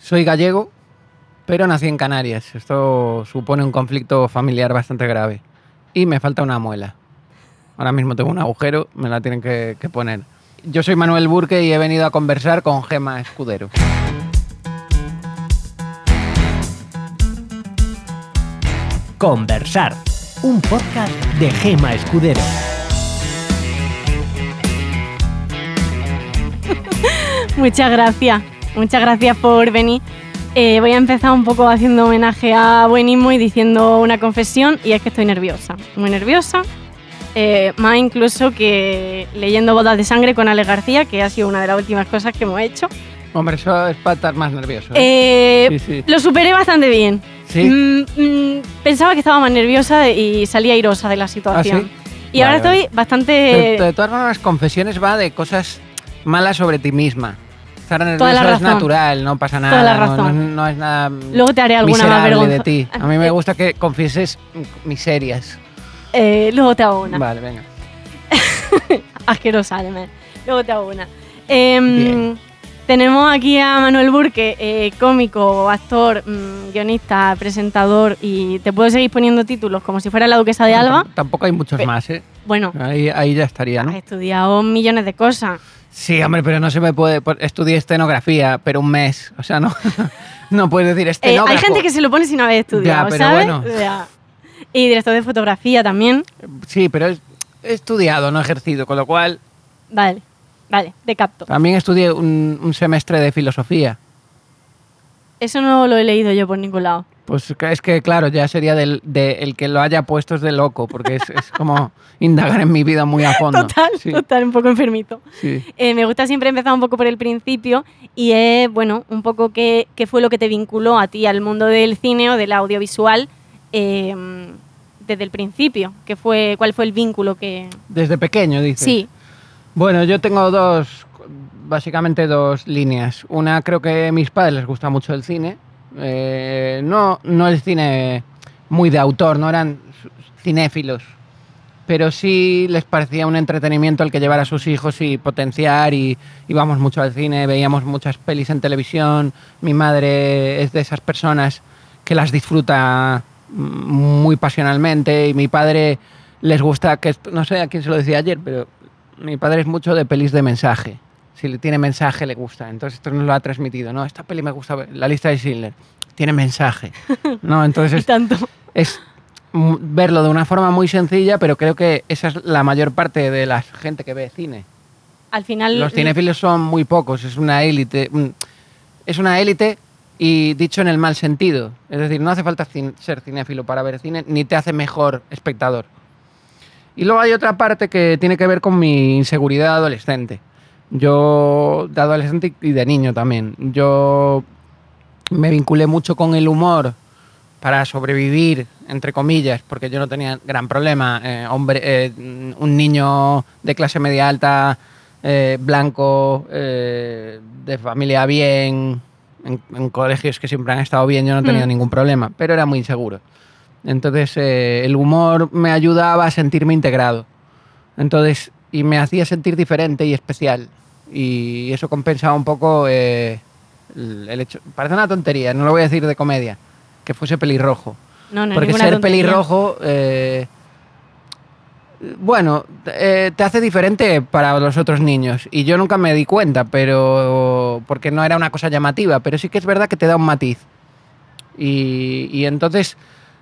Soy gallego, pero nací en Canarias. Esto supone un conflicto familiar bastante grave. Y me falta una muela. Ahora mismo tengo un agujero, me la tienen que, que poner. Yo soy Manuel Burque y he venido a conversar con Gema Escudero. Conversar, un podcast de Gema Escudero. Muchas gracias, muchas gracias por venir. Eh, voy a empezar un poco haciendo homenaje a Buenismo y diciendo una confesión, y es que estoy nerviosa, muy nerviosa, eh, más incluso que leyendo Bodas de Sangre con Ale García, que ha sido una de las últimas cosas que hemos hecho. Hombre, eso es para estar más nervioso. ¿eh? Eh, Sí, sí. Lo superé bastante bien. ¿Sí? Mm, mm, pensaba que estaba más nerviosa y salí airosa de la situación. ¿Ah? Y Vale, ahora vale. estoy bastante... De, de todas formas, confesiones va de cosas malas sobre ti misma. Estar nervioso es razón. natural, no pasa nada. Toda la no- No, razón. no es nada Luego te haré alguna más miserable de vergonzosa. ti. A mí me gusta que confieses miserias. Eh, luego te hago una. Vale, venga. Asquerosa, además. Luego te hago una. Bien. tenemos aquí a Manuel Burque, eh, cómico, actor, mm, guionista, presentador y te puedo seguir poniendo títulos como si fuera la duquesa de Alba. Tamp- Tampoco hay muchos Pe- más, ¿eh? Bueno, Ahí, ahí ya estaría, has ¿no? estudiado millones de cosas. Sí, hombre, pero no se me puede. Estudié estenografía, pero un mes. O sea, no, no puedes decir Eh, estenógrafo. hay gente que se lo pone sin haber estudiado, Ya, pero ¿sabes? bueno. Y director de fotografía también. Sí, pero he estudiado, no he ejercido, con lo cual Vale, vale, de capto. también estudié un, un semestre de filosofía. Eso no lo he leído yo por ningún lado. Pues es que, claro, ya sería del de el que lo haya puesto es de loco, porque es, es como indagar en mi vida muy a fondo. Total, Sí, total, un poco enfermito. sí. Eh, me gusta siempre empezar un poco por el principio y es, bueno, un poco qué, qué fue lo que te vinculó a ti al mundo del cine o del audiovisual eh, desde el principio. ¿Qué fue, ¿Cuál fue el vínculo que...? Desde pequeño, dices. Sí, Bueno, yo tengo dos, básicamente dos líneas. Una, creo que a mis padres les gusta mucho el cine. Eh, no, no el cine muy de autor, no eran cinéfilos. Pero sí les parecía un entretenimiento el que llevar a sus hijos y potenciar. Y íbamos mucho al cine, veíamos muchas pelis en televisión. Mi madre es de esas personas que las disfruta mm, muy pasionalmente. Y mi padre les gusta, que no sé a quién se lo decía ayer, pero mi padre es mucho de pelis de mensaje. Si le tiene mensaje, le gusta. Entonces, esto nos lo ha transmitido. No, esta peli me gusta. La lista de Schindler tiene mensaje. No, entonces tanto. es verlo de una forma muy sencilla, pero creo que esa es la mayor parte de la gente que ve cine. Al final... Los cinéfilos son muy pocos, es una élite. mm, Es una élite y dicho en el mal sentido. Es decir, no hace falta ser cinéfilo para ver cine, ni te hace mejor espectador. Y luego hay otra parte que tiene que ver con mi inseguridad adolescente. Yo, de adolescente y de niño también, yo me vinculé mucho con el humor para sobrevivir, entre comillas, porque yo no tenía gran problema. Eh, hombre, eh, un niño de clase media alta, eh, blanco, eh, de familia bien, en, en colegios que siempre han estado bien, yo no tenido Mm. ningún problema, pero era muy inseguro. Entonces, eh, el humor me ayudaba a sentirme integrado. Entonces, y me hacía sentir diferente y especial. Y eso compensaba un poco eh, el, hecho. Parece una tontería, no lo voy a decir de comedia, que fuese pelirrojo. No, Porque ser tontería. pelirrojo, eh, bueno, eh, te hace diferente para los otros niños. Y yo nunca me di cuenta, pero porque no era una cosa llamativa, pero sí que es verdad que te da un matiz. Y, y entonces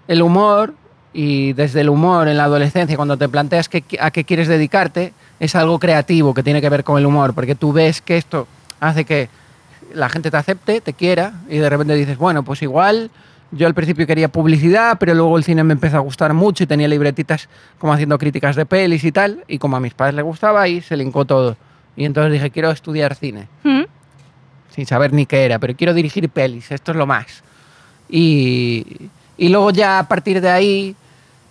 el humor, y desde el humor en la adolescencia, cuando te planteas que- a qué quieres dedicarte, es algo creativo que tiene que ver con el humor, porque tú ves que esto hace que la gente te acepte, te quiera, y de repente dices, bueno, pues igual yo al principio quería publicidad, pero luego el cine me empezó a gustar mucho y tenía libretitas como haciendo críticas de pelis y tal, y como a mis padres les gustaba, ahí se linkó todo. Y entonces dije, quiero estudiar cine Mm, sin saber ni qué era, pero quiero dirigir pelis, esto es lo más. Y, y luego ya a partir de ahí,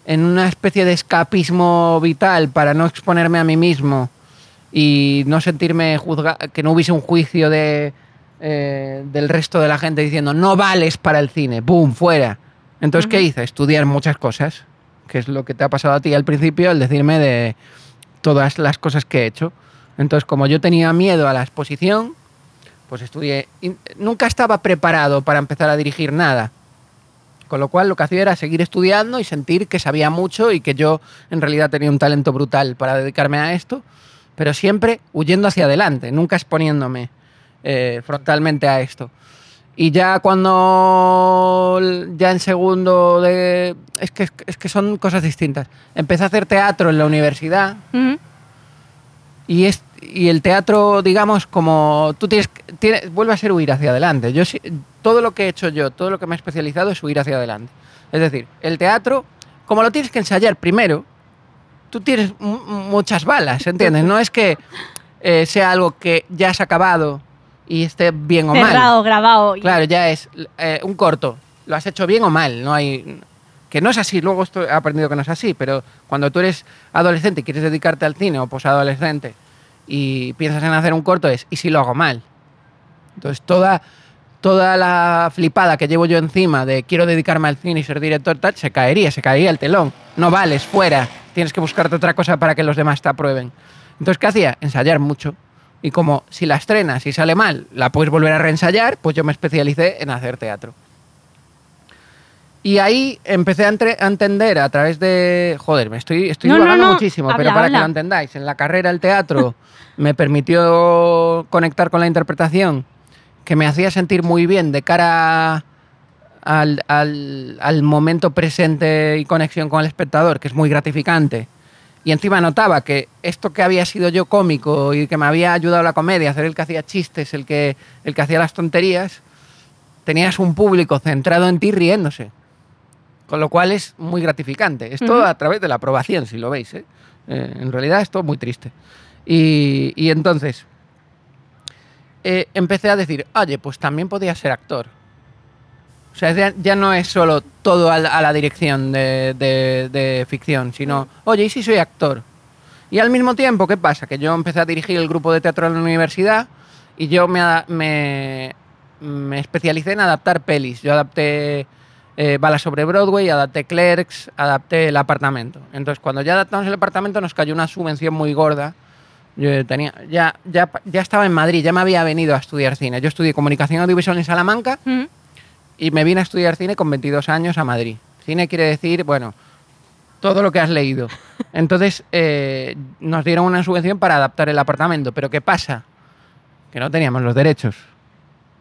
en una especie de escapismo vital para no exponerme a mí mismo y no sentirme juzgado, que no hubiese un juicio de, eh, del resto de la gente diciendo, no vales para el cine, ¡boom!, fuera. Entonces, ¿qué hice? Estudiar muchas cosas, que es lo que te ha pasado a ti al principio, al decirme de todas las cosas que he hecho. Entonces, como yo tenía miedo a la exposición, pues estudié. Nunca estaba preparado para empezar a dirigir nada. Con lo cual lo que hacía era seguir estudiando y sentir que sabía mucho y que yo en realidad tenía un talento brutal para dedicarme a esto, pero siempre huyendo hacia adelante, nunca exponiéndome eh, frontalmente a esto. Y ya cuando, ya en segundo de... Es que, es que son cosas distintas. Empecé a hacer teatro en la universidad y, es, y el teatro, digamos, como tú tienes, tiene, vuelve a ser huir hacia adelante. Yo todo lo que he hecho yo, todo lo que me he especializado es huir hacia adelante. Es decir, el teatro, como lo tienes que ensayar primero, tú tienes mu- muchas balas, ¿entiendes? No es que eh, sea algo que ya has acabado y esté bien o mal. cerrado, grabado. y- Claro, ya es eh, un corto. Lo has hecho bien o mal. No hay. Que no es así. Luego he aprendido que no es así. Pero cuando tú eres adolescente y quieres dedicarte al cine o posadolescente y piensas en hacer un corto, es ¿y si lo hago mal? Entonces toda, toda la flipada que llevo yo encima de quiero dedicarme al cine y ser director, tal, se caería, se caería el telón. No vales, fuera. Tienes que buscarte otra cosa para que los demás te aprueben. Entonces, ¿qué hacía? Ensayar mucho. Y como si la estrenas y sale mal, la puedes volver a reensayar, pues yo me especialicé en hacer teatro. Y ahí empecé a, entre- a entender a través de... Joder, me estoy, estoy No, no, divagando no. muchísimo, Habla, pero para habla. que lo entendáis, en la carrera el teatro me permitió conectar con la interpretación, que me hacía sentir muy bien de cara al, al- al momento presente y conexión con el espectador, que es muy gratificante. Y encima notaba que esto que había sido yo cómico y que me había ayudado la comedia, hacer el que hacía chistes, el que, el que hacía las tonterías, tenías un público centrado en ti riéndose. Con lo cual es muy gratificante. Esto Ujú. a través de la aprobación, si lo veis. ¿eh? Eh, en realidad es todo muy triste. Y, y entonces eh, empecé a decir, oye, pues también podía ser actor. O sea, ya, ya no es solo todo a la, a la dirección de, de- de ficción, sino, oye, ¿y si soy actor? Y al mismo tiempo, ¿qué pasa? Que yo empecé a dirigir el grupo de teatro en la universidad y yo me, me, me especialicé en adaptar pelis. Yo adapté eh, Balas sobre Broadway, adapté Clerks, adapté El Apartamento. Entonces, cuando ya adaptamos El Apartamento, nos cayó una subvención muy gorda. Yo tenía, ya, ya, ya estaba en Madrid, ya me había venido a estudiar cine. Yo estudié comunicación audiovisual en Salamanca Mm, y me vine a estudiar cine con 22 años a Madrid. Cine quiere decir, bueno, todo lo que has leído. Entonces eh, nos dieron una subvención para adaptar el apartamento, pero ¿qué pasa? Que no teníamos los derechos.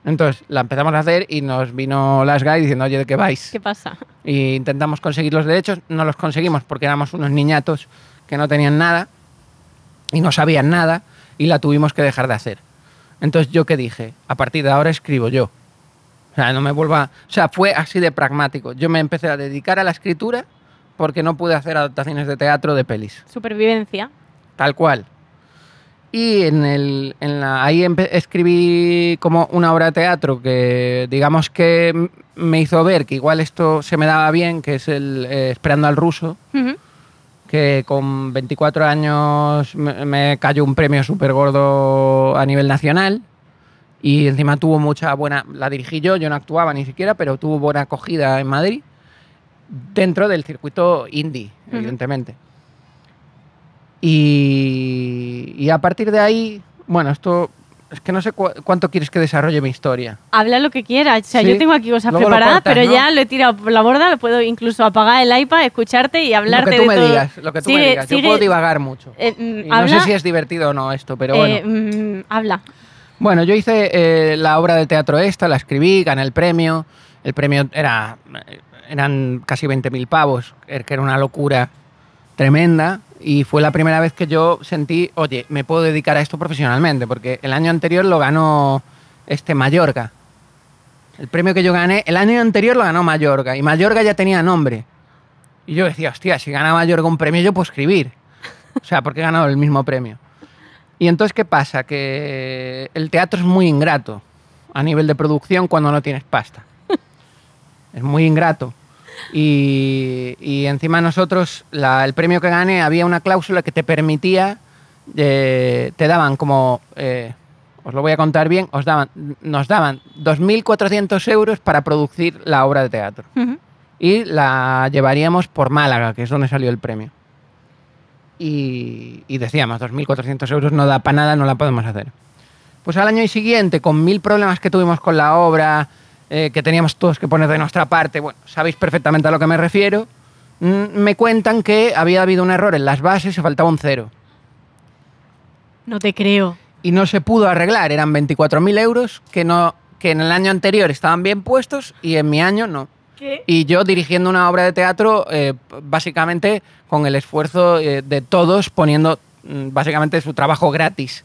Entonces la empezamos a hacer y nos vino las guy diciendo, oye, ¿de qué vais? ¿Qué pasa? Y intentamos conseguir los derechos, no los conseguimos porque éramos unos niñatos que no tenían nada y no sabían nada y la tuvimos que dejar de hacer. Entonces yo qué dije, a partir de ahora escribo yo. O sea, no me vuelva, o sea, fue así de pragmático. Yo me empecé a dedicar a la escritura porque no pude hacer adaptaciones de teatro de pelis, Supervivencia. tal cual. Y en el, en la, ahí escribí como una obra de teatro que digamos que me hizo ver que igual esto se me daba bien, que es el eh, Esperando al ruso, que con 24 años me, me cayó un premio súper gordo a nivel nacional y encima tuvo mucha buena, la dirigí yo, yo no actuaba ni siquiera, pero tuvo buena acogida en Madrid dentro del circuito indie, evidentemente. Y, y a partir de ahí, bueno, esto es que no sé cu- cuánto quieres que desarrolle mi historia. Habla lo que quieras. O sea, Sí. yo tengo aquí cosas Luego preparadas, cortas, pero ¿no? ya lo he tirado por la borda. Lo puedo incluso apagar el iPad, escucharte y hablarte lo que tú de me todo. digas, lo que tú me Sigue- digas. Yo sigue- puedo divagar mucho. eh, Y no habla, sé si es divertido o no esto, pero eh, bueno. mm, habla. Bueno, yo hice eh, la obra de teatro esta, la escribí, gané el premio. El premio era, eran casi 20.000 pavos, que era una locura tremenda. Y fue la primera vez que yo sentí, oye, me puedo dedicar a esto profesionalmente, porque el año anterior lo ganó este Mallorca. El premio que yo gané, el año anterior lo ganó Mallorca, y Mallorca ya tenía nombre. Y yo decía, hostia, si gana Mallorca un premio, yo puedo escribir. O sea, porque he ganado el mismo premio. Y entonces, ¿qué pasa? Que el teatro es muy ingrato a nivel de producción cuando no tienes pasta. Es muy ingrato. Y, y encima nosotros, la- el premio que gané, había una cláusula que te permitía, eh, te daban como, eh, os lo voy a contar bien, os daban, nos daban 2.400 euros para producir la obra de teatro. Y la llevaríamos por Málaga, que es donde salió el premio. Y, y decíamos, 2.400 euros no da para nada, no la podemos hacer. Pues al año siguiente, con mil problemas que tuvimos con la obra, eh, que teníamos todos que poner de nuestra parte, bueno, sabéis perfectamente a lo que me refiero, mm, me cuentan que había habido un error en las bases y faltaba un cero. No te creo. Y no se pudo arreglar, eran 24.000 euros que, no, que en el año anterior estaban bien puestos y en mi año no. ¿Qué? Y yo dirigiendo una obra de teatro, eh, básicamente con el esfuerzo eh, de todos, poniendo mm, básicamente su trabajo gratis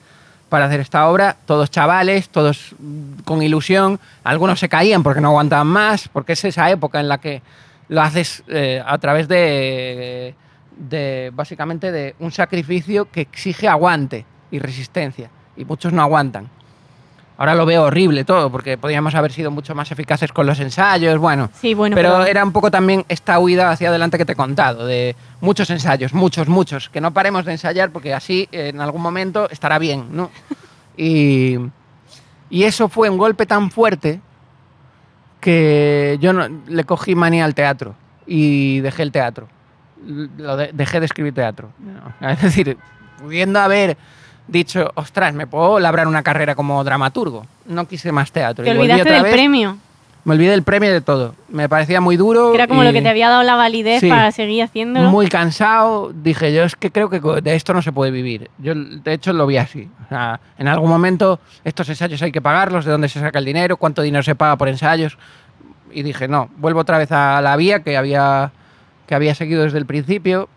para hacer esta obra, todos chavales, todos mm, con ilusión, algunos se caían porque no aguantaban más, porque es esa época en la que lo haces eh, a través de, de, básicamente, de un sacrificio que exige aguante y resistencia, y muchos no aguantan. Ahora lo veo horrible todo, porque podríamos haber sido mucho más eficaces con los ensayos, bueno, Sí, bueno, pero, pero, era un poco también esta huida hacia adelante que te he contado, de muchos ensayos, muchos, muchos, que no paremos de ensayar porque así en algún momento estará bien, ¿no? Y, y eso fue un golpe tan fuerte que yo no- le cogí manía al teatro y dejé el teatro. Lo de- dejé de escribir teatro. Es decir, pudiendo haber dicho, ostras, me puedo labrar una carrera como dramaturgo. No quise más teatro. te Y olvidaste otra del vez. premio. Me olvidé del premio y de todo. Me parecía muy duro. Era como lo y que te había dado la validez Sí. para seguir haciéndolo. Muy cansado. Dije, yo es que creo que de esto no se puede vivir. Yo, de hecho, lo vi así. O sea, en algún momento estos ensayos hay que pagarlos, de dónde se saca el dinero, cuánto dinero se paga por ensayos. Y dije, no, vuelvo otra vez a la vía que había, que había seguido desde el principio.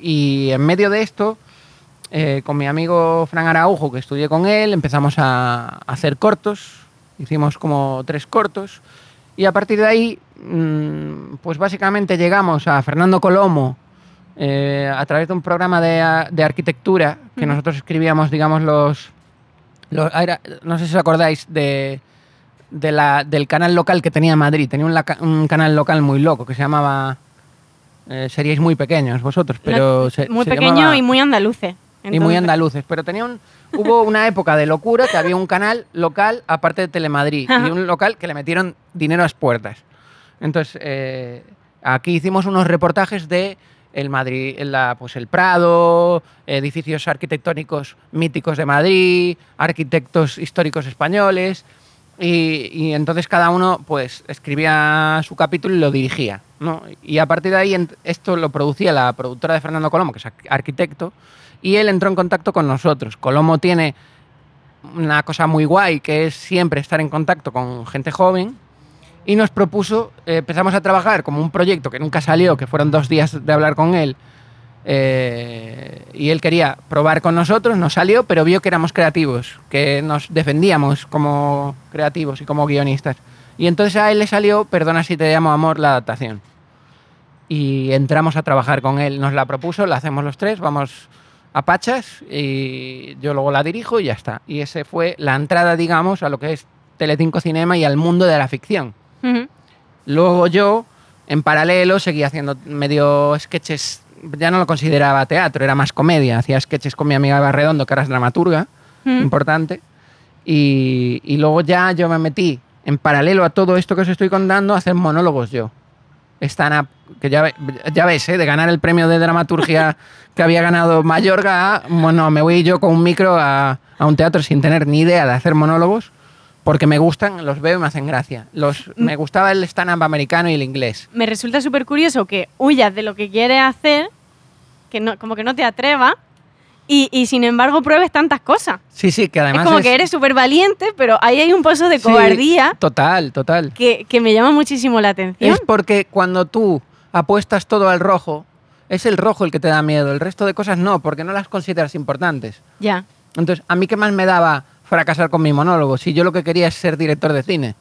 Y en medio de esto, eh, con mi amigo Fran Araujo, que estudié con él, empezamos a hacer cortos. Hicimos como tres cortos. Y a partir de ahí, mm, pues básicamente llegamos a Fernando Colomo eh, a través de un programa de, de arquitectura que Ujú. nosotros escribíamos, digamos, los... los- ah, era- no sé si os acordáis de, de la- del canal local que tenía Madrid. Tenía un, laca- un canal local muy loco que se llamaba... eh, seríais muy pequeños vosotros, pero... No, se- muy se pequeño llamaba- y muy andaluce. Y muy Entonces, andaluces. Pero tenía un, hubo una época de locura que había un canal local aparte de Telemadrid y un local que le metieron dinero a las puertas. Entonces, eh, aquí hicimos unos reportajes de el Madrid, la, pues el Prado, edificios arquitectónicos míticos de Madrid, arquitectos históricos españoles. Y, y entonces cada uno pues escribía su capítulo y lo dirigía. ¿no? Y a partir de ahí esto lo producía la productora de Fernando Colomo, que es arqu- arquitecto, y él entró en contacto con nosotros. Colomo tiene una cosa muy guay, que es siempre estar en contacto con gente joven, y nos propuso, eh, empezamos a trabajar como un proyecto que nunca salió, que fueron dos días de hablar con él, eh, y él quería probar con nosotros, no salió, pero vio que éramos creativos, que nos defendíamos como creativos y como guionistas. Y entonces a él le salió, perdona si te llamo amor, la adaptación. Y entramos a trabajar con él, nos la propuso, la hacemos los tres, vamos a Pachas y yo luego la dirijo y ya está. Y ese fue la entrada, digamos, a lo que es Telecinco Cinema y al mundo de la ficción. Ujú. Luego yo, en paralelo, seguía haciendo medio sketches, ya no lo consideraba teatro, era más comedia. Hacía sketches con mi amiga Eva Redondo, que ahora es dramaturga, Ujú. importante. Y, y luego ya yo me metí, en paralelo a todo esto que os estoy contando, a hacer monólogos yo. Stand-up, que ya, ya ves, ¿eh? de ganar el premio de dramaturgia que había ganado Mayorga, a, bueno, me voy yo con un micro a, a un teatro sin tener ni idea de hacer monólogos, porque me gustan, los veo y me hacen gracia. Los, me gustaba el stand-up americano y el inglés. Me resulta súper curioso que huyas de lo que quieres hacer, que no, como que no te atrevas, y, y sin embargo pruebes tantas cosas. Sí, sí, que además es como que eres súper valiente, pero ahí hay un pozo de Sí, cobardía Total, total. que, que me llama muchísimo la atención. Es porque cuando tú apuestas todo al rojo, es el rojo el que te da miedo. El resto de cosas no, porque no las consideras importantes. Ya, Entonces, ¿a mí qué más me daba fracasar con mi monólogo? Si yo lo que quería es ser director de cine.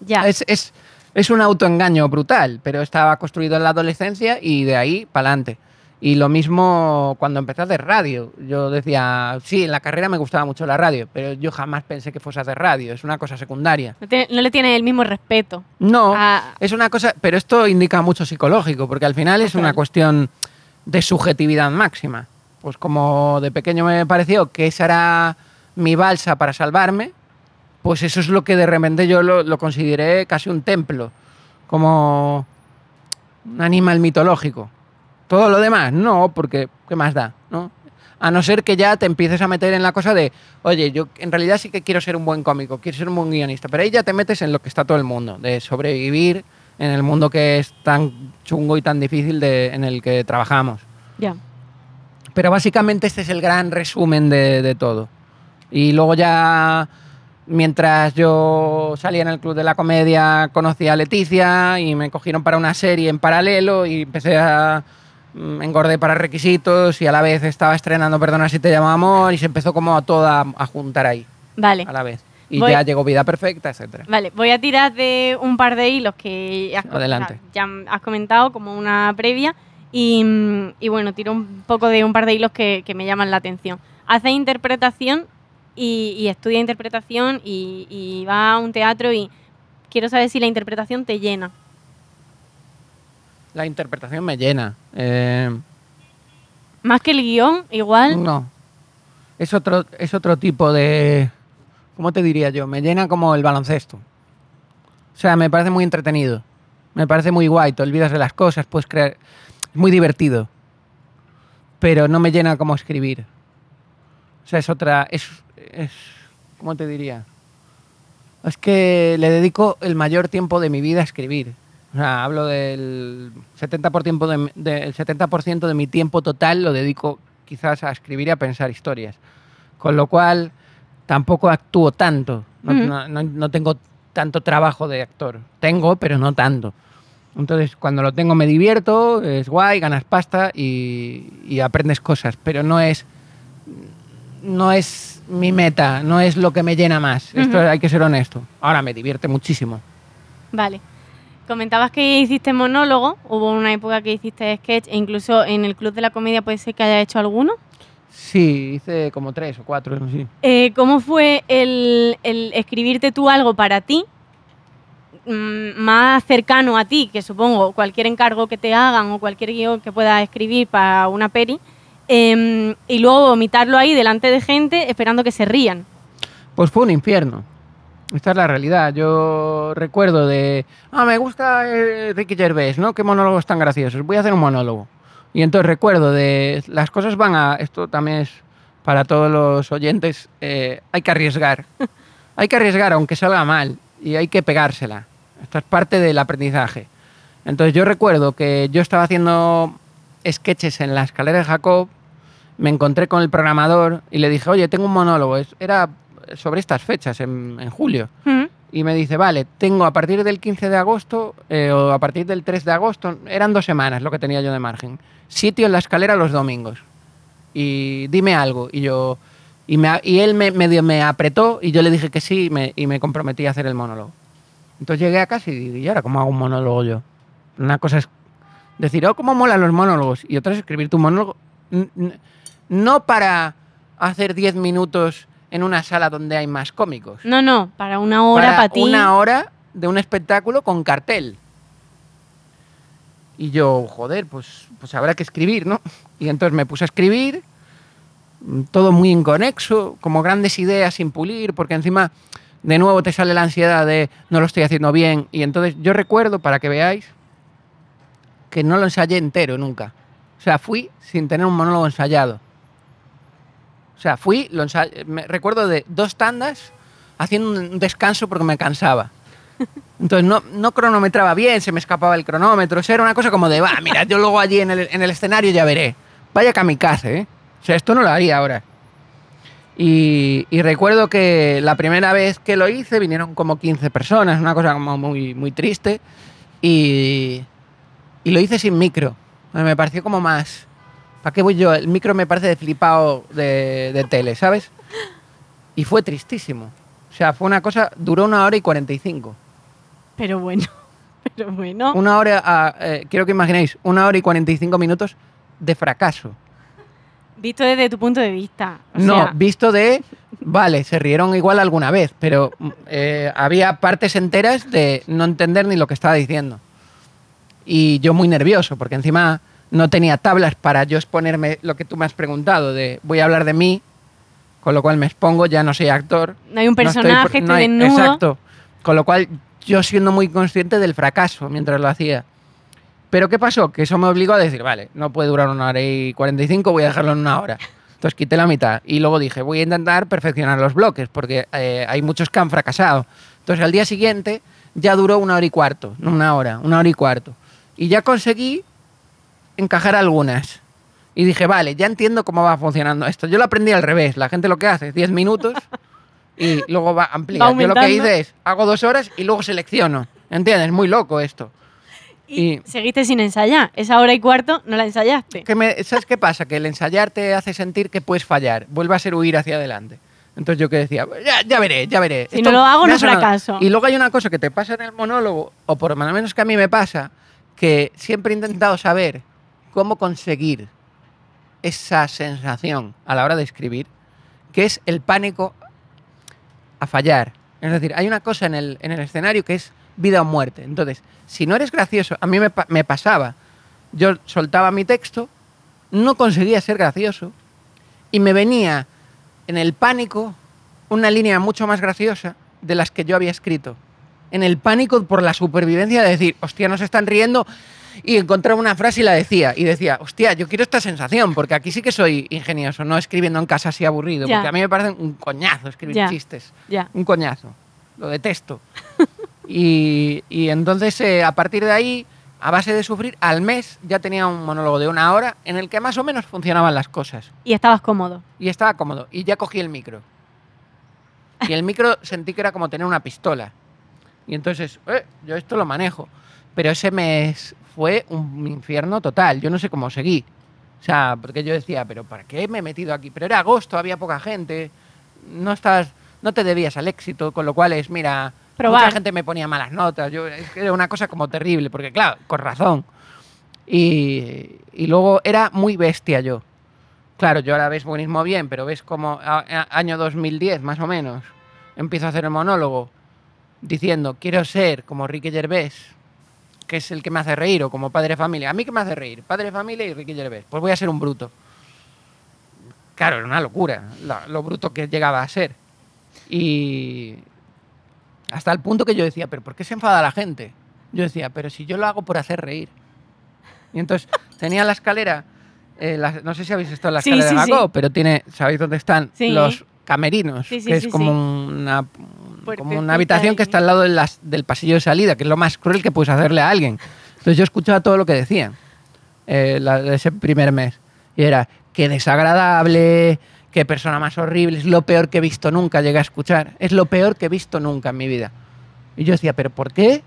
ya. Es, es, es un autoengaño brutal, pero estaba construido en la adolescencia y de ahí para adelante. Y lo mismo cuando empecé a hacer radio. Yo decía, sí, en la carrera me gustaba mucho la radio, pero yo jamás pensé que fuese a hacer radio. Es una cosa secundaria. No, te- no le tienes el mismo respeto. No, a- es una cosa, pero esto indica mucho psicológico, porque al final es una cuestión de subjetividad máxima. Pues como de pequeño me pareció que esa era mi balsa para salvarme, pues eso es lo que de repente yo lo, lo consideré casi un templo, como un animal mitológico. Todo lo demás, no, porque ¿qué más da? ¿no? A no ser que ya te empieces a meter en la cosa de, oye, yo en realidad sí que quiero ser un buen cómico, quiero ser un buen guionista, pero ahí ya te metes en lo que está todo el mundo, de sobrevivir en el mundo que es tan chungo y tan difícil de, en el que trabajamos. Ya. Pero básicamente este es el gran resumen de, de todo. Y luego ya, mientras yo salía en el Club de la Comedia, conocí a Leticia y me cogieron para una serie en paralelo y empecé a... mm, engordé para requisitos y a la vez estaba estrenando Perdona si te llamo amor y se empezó como a toda a juntar ahí, Vale. a la vez. Y Voy- ya llegó Vida Perfecta, etcétera. Vale, voy a tirar de un par de hilos que has, Adelante. ya has comentado como una previa y, mm, y bueno, tiro un poco de un par de hilos que, que me llaman la atención. Hace interpretación y, y estudia interpretación y, y va a un teatro y quiero saber si la interpretación te llena. La interpretación me llena. Eh, Más que el guion, igual. No. Es otro, es otro tipo de. ¿Cómo te diría yo? Me llena como el baloncesto. O sea, me parece muy entretenido. Me parece muy guay. Te olvidas de las cosas, puedes crear. Es muy divertido. Pero no me llena como escribir. O sea, es otra. Es. es ¿Cómo te diría? Es que le dedico el mayor tiempo de mi vida a escribir. O sea, hablo del 70%, tiempo de, del 70 de mi tiempo total lo dedico quizás a escribir y a pensar historias. Con lo cual, tampoco actúo tanto. No, Ujú. no- no- no tengo tanto trabajo de actor. Tengo, pero no tanto. Entonces, cuando lo tengo me divierto, es guay, ganas pasta y, y aprendes cosas, pero no es, no es mi meta, no es lo que me llena más. Esto Ujú. hay que ser honesto. Ahora me divierte muchísimo. Vale. Comentabas que hiciste monólogo, hubo una época que hiciste sketch e incluso en el Club de la Comedia puede ser que haya hecho alguno. Sí, hice como tres o cuatro, sí. Eh, ¿Cómo fue el, el escribirte tú algo para ti, mm, más cercano a ti, que supongo cualquier encargo que te hagan o cualquier guion que puedas escribir para una peri, em, y luego vomitarlo ahí delante de gente esperando que se rían? Pues fue un infierno. Esta es la realidad. Yo recuerdo de, ah, me gusta eh, Ricky Gervais, ¿no? Qué monólogos tan graciosos. Voy a hacer un monólogo. Y entonces recuerdo de, las cosas van a, esto también es para todos los oyentes, eh, hay que arriesgar. hay que arriesgar aunque salga mal y hay que pegársela. Esto es parte del aprendizaje. Entonces yo recuerdo que yo estaba haciendo sketches en la escalera de Jacob, me encontré con el programador y le dije, oye, tengo un monólogo. Era sobre estas fechas, en, en julio. ¿Mm? Y me dice, vale, tengo a partir del 15 de agosto eh, o a partir del 3 de agosto, eran dos semanas lo que tenía yo de margen. Sitio en la escalera los domingos. Y dime algo. Y yo y, me, y él me, medio me apretó y yo le dije que sí y me, y me comprometí a hacer el monólogo. Entonces llegué a casa y digo, ¿y ahora cómo hago un monólogo yo? Una cosa es decir, oh, cómo molan los monólogos. Y otra es escribir tu monólogo. No para hacer 10 minutos en una sala donde hay más cómicos No, no, para una hora para ti. una hora de un espectáculo con cartel. Y yo, joder, pues, pues habrá que escribir, ¿no? Y entonces me puse a escribir, todo muy inconexo, como grandes ideas sin pulir, porque encima de nuevo te sale la ansiedad de no lo estoy haciendo bien. Y entonces yo recuerdo, para que veáis, que no lo ensayé entero nunca. O sea, fui sin tener un monólogo ensayado. O sea, fui, lo me recuerdo de dos tandas haciendo un descanso porque me cansaba. Entonces no, no cronometraba bien, se me escapaba el cronómetro. O sea, era una cosa como de, va, mira, yo luego allí en el, en el escenario ya veré. Vaya kamikaze, ¿eh? O sea, esto no lo haría ahora. Y, y recuerdo que la primera vez que lo hice vinieron como 15 personas, una cosa como muy, muy triste. Y, y lo hice sin micro. Me pareció como más... ¿Para qué voy yo? El micro me parece de flipado de, de tele, ¿sabes? Y fue tristísimo. O sea, fue una cosa... Duró una hora y 45. Pero bueno, pero bueno. Una hora... a- eh, quiero que imaginéis, una hora y 45 minutos de fracaso. Visto desde tu punto de vista. O no, sea, visto de... Vale, se rieron igual alguna vez, pero eh, había partes enteras de no entender ni lo que estaba diciendo. Y yo muy nervioso, porque encima no tenía tablas para yo exponerme lo que tú me has preguntado, de voy a hablar de mí, con lo cual me expongo, ya no soy actor. no hay un no personaje, por- estoy no hay-. Exacto. Con lo cual yo siendo muy consciente del fracaso mientras lo hacía. Pero ¿qué pasó? Que eso me obligó a decir, vale, no puede durar una hora y 45, voy a dejarlo en una hora. Entonces quité la mitad y luego dije, voy a intentar perfeccionar los bloques porque eh, hay muchos que han fracasado. Entonces al día siguiente ya duró una hora y cuarto, no una hora, una hora y cuarto. Y ya conseguí encajar algunas. Y dije, vale, ya entiendo cómo va funcionando esto. Yo lo aprendí al revés. La gente lo que hace es 10 minutos y luego va ampliando. Yo lo que hice es, hago dos horas y luego selecciono. ¿Entiendes? Muy loco esto. Y, Y- seguiste sin ensayar. Esa hora y cuarto no la ensayaste. Que me- ¿Sabes qué pasa? Que el ensayar te hace sentir que puedes fallar. Vuelve a ser huir hacia adelante. Entonces yo que decía, ya, ya veré, ya veré. Si no lo hago, no ha sonado". fracaso. Y luego hay una cosa que te pasa en el monólogo, o por lo menos que a mí me pasa, que siempre he intentado saber cómo conseguir esa sensación a la hora de escribir, que es el pánico a fallar. Es decir, hay una cosa en el, en el escenario que es vida o muerte. Entonces, si no eres gracioso, a mí me, me pasaba, yo soltaba mi texto, no conseguía ser gracioso, y me venía en el pánico una línea mucho más graciosa de las que yo había escrito. En el pánico por la supervivencia de decir, hostia, no se están riendo, y encontraba una frase y la decía. Y decía, hostia, yo quiero esta sensación, porque aquí sí que soy ingenioso, no escribiendo en casa así aburrido, Ya. porque a mí me parece un coñazo escribir Ya. chistes. Ya. Un coñazo. Lo detesto. y, y entonces, eh, a partir de ahí, a base de sufrir, al mes ya tenía un monólogo de una hora en el que más o menos funcionaban las cosas. Y estabas cómodo. Y estaba cómodo. Y ya cogí el micro. Y el micro sentí que era como tener una pistola. Y entonces, eh, yo esto lo manejo. Pero ese mes fue un infierno total. Yo no sé cómo seguí. O sea, porque yo decía, pero ¿para qué me he metido aquí? Pero era agosto, había poca gente. No estás, no te debías al éxito, con lo cual es, mira, Probar. mucha gente me ponía malas notas. Yo, era una cosa como terrible, porque claro, con razón. Y, y luego era muy bestia yo. Claro, yo ahora ves buenismo bien, pero ves como a- a- año 2010 más o menos empiezo a hacer el monólogo diciendo quiero ser como Ricky Gervais, que es el que me hace reír, o como padre de familia. A mí que me hace reír, padre de familia y Ricky Gervais. Pues voy a ser un bruto. Claro, era una locura lo bruto que llegaba a ser. Y hasta el punto que yo decía, pero ¿por qué se enfada la gente? Yo decía, pero si yo lo hago por hacer reír. Y entonces tenía la escalera, eh, la- no sé si habéis estado en la Sí, escalera de sí. pero tiene, ¿sabéis dónde están? Los camerinos, Sí, sí, que es como. Una, como una habitación que está al lado de las- del pasillo de salida, que es lo más cruel que puedes hacerle a alguien. Entonces yo escuchaba todo lo que decían eh, la- ese primer mes. Y era, qué desagradable, qué persona más horrible, es lo peor que he visto nunca, llegué a escuchar. Es lo peor que he visto nunca en mi vida. Y yo decía, ¿pero por qué?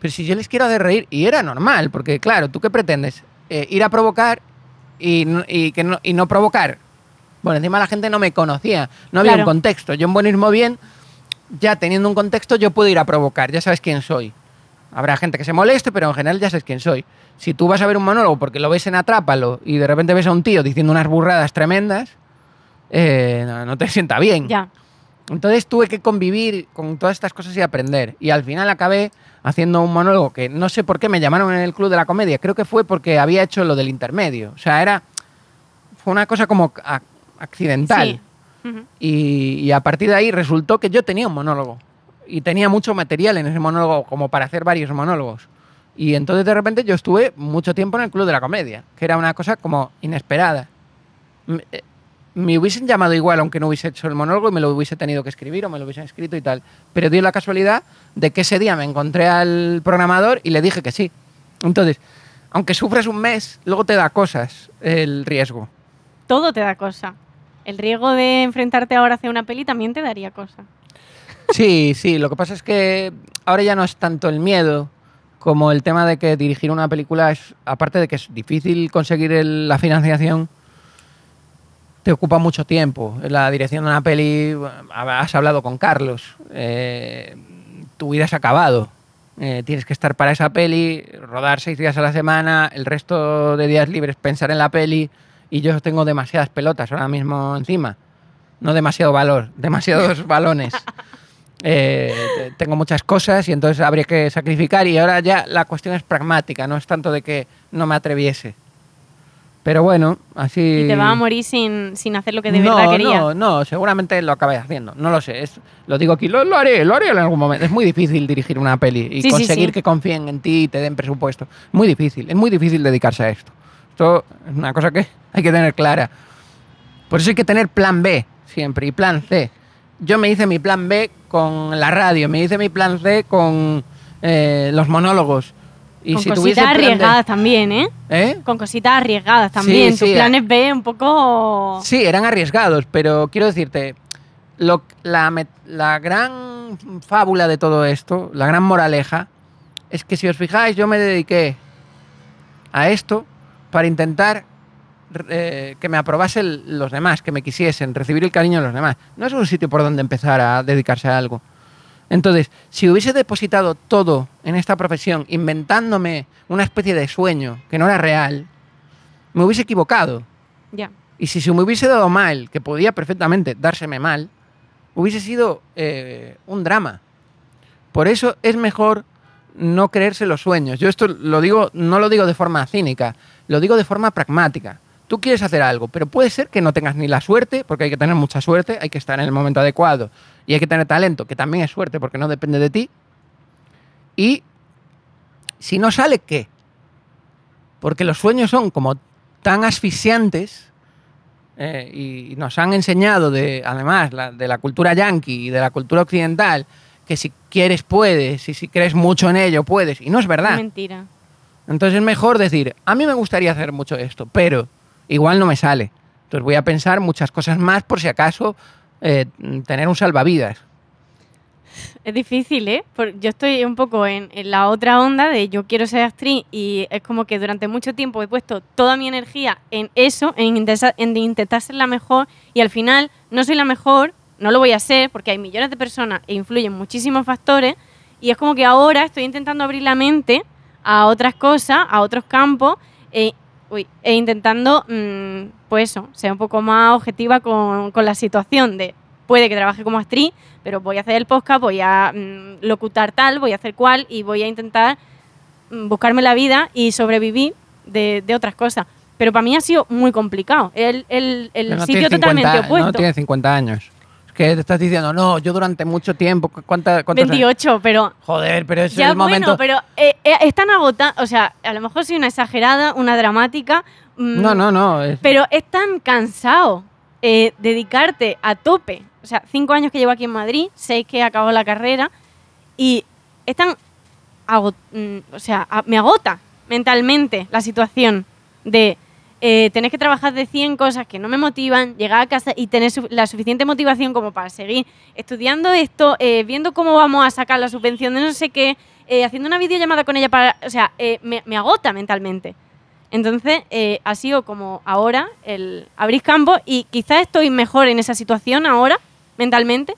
Pero si yo les quiero hacer reír, y era normal, porque claro, ¿tú qué pretendes? Eh, ir a provocar y, no- y que no, y no provocar. Bueno, encima la gente no me conocía, no había Claro. un contexto. Yo en Buenismo Bien, ya teniendo un contexto, yo puedo ir a provocar, ya sabes quién soy. Habrá gente que se moleste, pero en general ya sabes quién soy. Si tú vas a ver un monólogo porque lo ves en Atrápalo y de repente ves a un tío diciendo unas burradas tremendas, eh, no, no te sienta bien. Ya. Entonces tuve que convivir con todas estas cosas y aprender. Y al final acabé haciendo un monólogo que no sé por qué me llamaron en el Club de la Comedia. Creo que fue porque había hecho lo del intermedio. O sea, era. Fue una cosa como accidental. Sí. Y a partir de ahí resultó que yo tenía un monólogo. Y tenía mucho material en ese monólogo como para hacer varios monólogos. Y entonces de repente yo estuve mucho tiempo en el Club de la Comedia, que era una cosa como inesperada. Me, eh, me hubiesen llamado igual aunque no hubiese hecho el monólogo y me lo hubiese tenido que escribir o me lo hubiesen escrito y tal. Pero dio la casualidad de que ese día me encontré al programador y le dije que sí. Entonces, aunque sufres un mes, luego te da cosas el riesgo. todo te da cosa. El riesgo de enfrentarte ahora hacia una peli también te daría cosa. Sí, sí, lo que pasa es que ahora ya no es tanto el miedo como el tema de que dirigir una película es, aparte de que es difícil conseguir el- la financiación, te ocupa mucho tiempo. La dirección de una peli, has hablado con Carlos, eh, tu vida ha acabado. Eh, tienes que estar para esa peli, rodar seis días a la semana, el resto de días libres pensar en la peli y yo tengo demasiadas pelotas ahora mismo encima. No demasiado valor, demasiados balones. Eh, te- tengo muchas cosas y entonces habría que sacrificar y ahora ya la cuestión es pragmática, no es tanto de que no me atreviese. Pero bueno, así... Y te vas a morir sin, sin hacer lo que de no, verdad querías. No, no, seguramente lo acabé haciendo. No lo sé. Es, lo digo aquí, lo, lo haré, lo haré en algún momento. Es muy difícil dirigir una peli y Sí, sí, conseguir sí. que confíen en ti y te den presupuesto. Muy difícil, es muy difícil dedicarse a esto. Esto es una cosa que hay que tener clara. Por eso hay que tener plan B siempre y plan C. Yo me hice mi plan B con la radio, me hice mi plan C con eh, los monólogos. Y Con si cositas arriesgadas también, ¿eh? ¿Eh? Con cositas arriesgadas también. Sí, Tus sí, planes B un poco... Sí, eran arriesgados, pero quiero decirte, lo, la, la gran fábula de todo esto, la gran moraleja, es que si os fijáis, yo me dediqué a esto para intentar eh, que me aprobasen los demás, que me quisiesen, recibir el cariño de los demás. No es un sitio por donde empezar a dedicarse a algo. Entonces, si hubiese depositado todo en esta profesión, inventándome una especie de sueño que no era real, me hubiese equivocado. Ya. Y si se me hubiese dado mal, que podía perfectamente dárseme mal, hubiese sido eh, un drama. Por eso es mejor no creerse los sueños. Yo esto lo digo, no lo digo de forma cínica, lo digo de forma pragmática. Tú quieres hacer algo, pero puede ser que no tengas ni la suerte, porque hay que tener mucha suerte, hay que estar en el momento adecuado y hay que tener talento, que también es suerte porque no depende de ti. Y si no sale, ¿qué? Porque los sueños son como tan asfixiantes eh, y nos han enseñado, de, además, de la cultura yanqui y de la cultura occidental, que si quieres puedes y si crees mucho en ello puedes. Y no es verdad. Mentira. Entonces es mejor decir, a mí me gustaría hacer mucho esto, pero igual no me sale. Entonces voy a pensar muchas cosas más por si acaso eh, tener un salvavidas. Es difícil, ¿eh? Por- yo estoy un poco en, en la otra onda de yo quiero ser actriz y es como que durante mucho tiempo he puesto toda mi energía en eso, en, intesa- en intentar ser la mejor y al final no soy la mejor, no lo voy a ser porque hay millones de personas e influyen muchísimos factores y es como que ahora estoy intentando abrir la mente a otras cosas, a otros campos e, uy, e intentando, mm, pues eso, ser un poco más objetiva con, con la situación de puede que trabaje como actriz, pero voy a hacer el podcast, voy a mm, locutar tal, voy a hacer cual y voy a intentar mm, buscarme la vida y sobrevivir de, de otras cosas. Pero para mí ha sido muy complicado. El, el- el no sitio totalmente 50 opuesto. No tiene 50 años. Que te estás diciendo, no, yo durante mucho tiempo, ¿cu- ¿cuánta, cuántos años? 28, pero Joder, pero ese ya es el momento. bueno, pero eh, eh, es tan agotada, o sea, a lo mejor soy una exagerada, una dramática, mm, No, no, no. es- pero es tan cansado eh, dedicarte a tope. O sea, cinco años que llevo aquí en Madrid, seis que he acabado la carrera, y es tan. mm, o sea, me agota mentalmente la situación de eh, tener que trabajar de 100 cosas que no me motivan, llegar a casa y tener su- la suficiente motivación como para seguir estudiando esto, eh, viendo cómo vamos a sacar la subvención de no sé qué, eh, haciendo una videollamada con ella para. O sea, eh, me, agota mentalmente. Entonces, ha sido como ahora el abrir campo y quizás estoy mejor en esa situación ahora, mentalmente,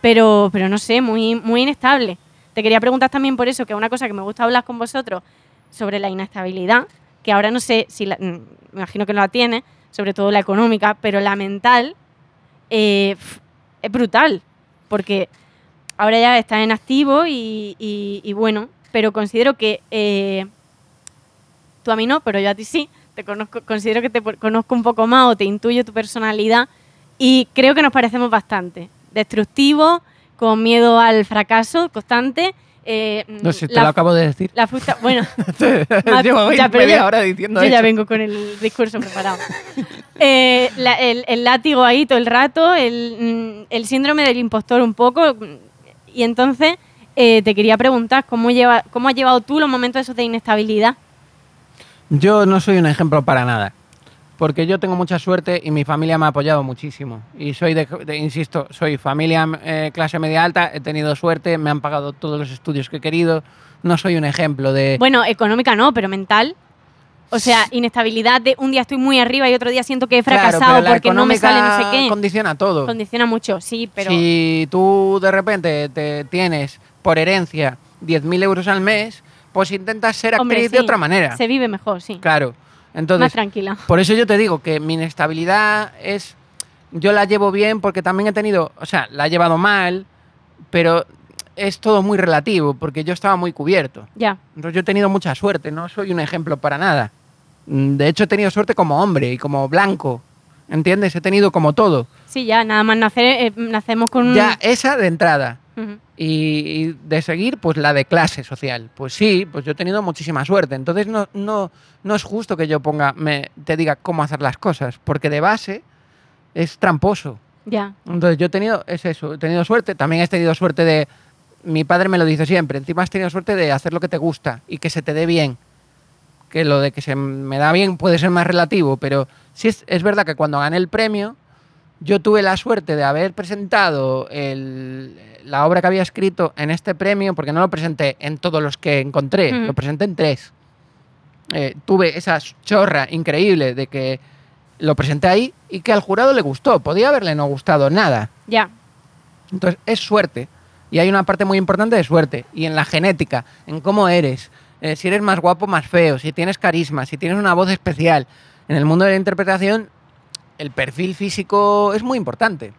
pero, pero no sé, muy, muy inestable. Te quería preguntar también por eso, que es una cosa que me gusta hablar con vosotros, sobre la inestabilidad, que ahora no sé si, la- mm, me imagino que no la tiene, sobre todo la económica, pero la mental eh, es brutal, porque ahora ya estás en activo y, bueno, pero considero que eh, tú a mí no, pero yo a ti sí, te conozco, considero que te conozco un poco más o te intuyo tu personalidad y creo que nos parecemos bastante. Destructivo, con miedo al fracaso constante. Eh, no sé, te lo acabo de decir. la frustra- bueno, Llevo ya, pero media hora diciendo yo ya vengo con el discurso preparado. Eh, la- el, el látigo ahí todo el rato, el, mm, el síndrome del impostor un poco. mm, Y entonces eh, te quería preguntar, ¿cómo, lleva, ¿cómo has llevado tú los momentos esos de inestabilidad? Yo no soy un ejemplo para nada. Porque yo tengo mucha suerte y mi familia me ha apoyado muchísimo. Y soy, de, de- insisto, soy familia eh, clase media alta, he tenido suerte, me han pagado todos los estudios que he querido. No soy un ejemplo de... Bueno, económica no, pero mental. O sea, inestabilidad de un día estoy muy arriba y otro día siento que he Claro, fracasado pero la porque no me sale no sé qué. condiciona todo. Condiciona mucho, sí, pero Si tú de repente te tienes por herencia 10.000 euros al mes, pues intentas ser actriz Hombre, de otra manera. se vive mejor, sí. Claro. Más Entonces, tranquila. por eso yo te digo que mi inestabilidad es. Yo la llevo bien porque también he tenido. O sea, la he llevado mal, pero es todo muy relativo porque yo estaba muy cubierto. Ya, Entonces, yo he tenido mucha suerte, no soy un ejemplo para nada. Mm, De hecho, he tenido suerte como hombre y como blanco. ¿Entiendes? He tenido como todo. sí, ya, nada más nacer, eh, nacemos con. Ya, esa de entrada. Y, y de seguir, pues la de clase social. Pues sí, pues yo he tenido muchísima suerte. Entonces no, no, no es justo que yo ponga, me, te diga cómo hacer las cosas, porque de base es tramposo. Ya, Entonces yo he tenido, es eso, he tenido suerte. También he tenido suerte de, mi padre me lo dice siempre, encima has tenido suerte de hacer lo que te gusta y que se te dé bien. Que lo de que se me da bien puede ser más relativo, pero sí es, es verdad que cuando gané el premio, yo tuve la suerte de haber presentado el- la obra que había escrito en este premio, porque no lo presenté en todos los que encontré, lo presenté en tres. Eh, tuve esa chorra increíble de que lo presenté ahí y que al jurado le gustó. Podía haberle no gustado nada. ya, Entonces es suerte. Y hay una parte muy importante de suerte. Y en la genética, en cómo eres, eh, si eres más guapo, más feo, si tienes carisma, si tienes una voz especial. En el mundo de la interpretación, el perfil físico es muy importante.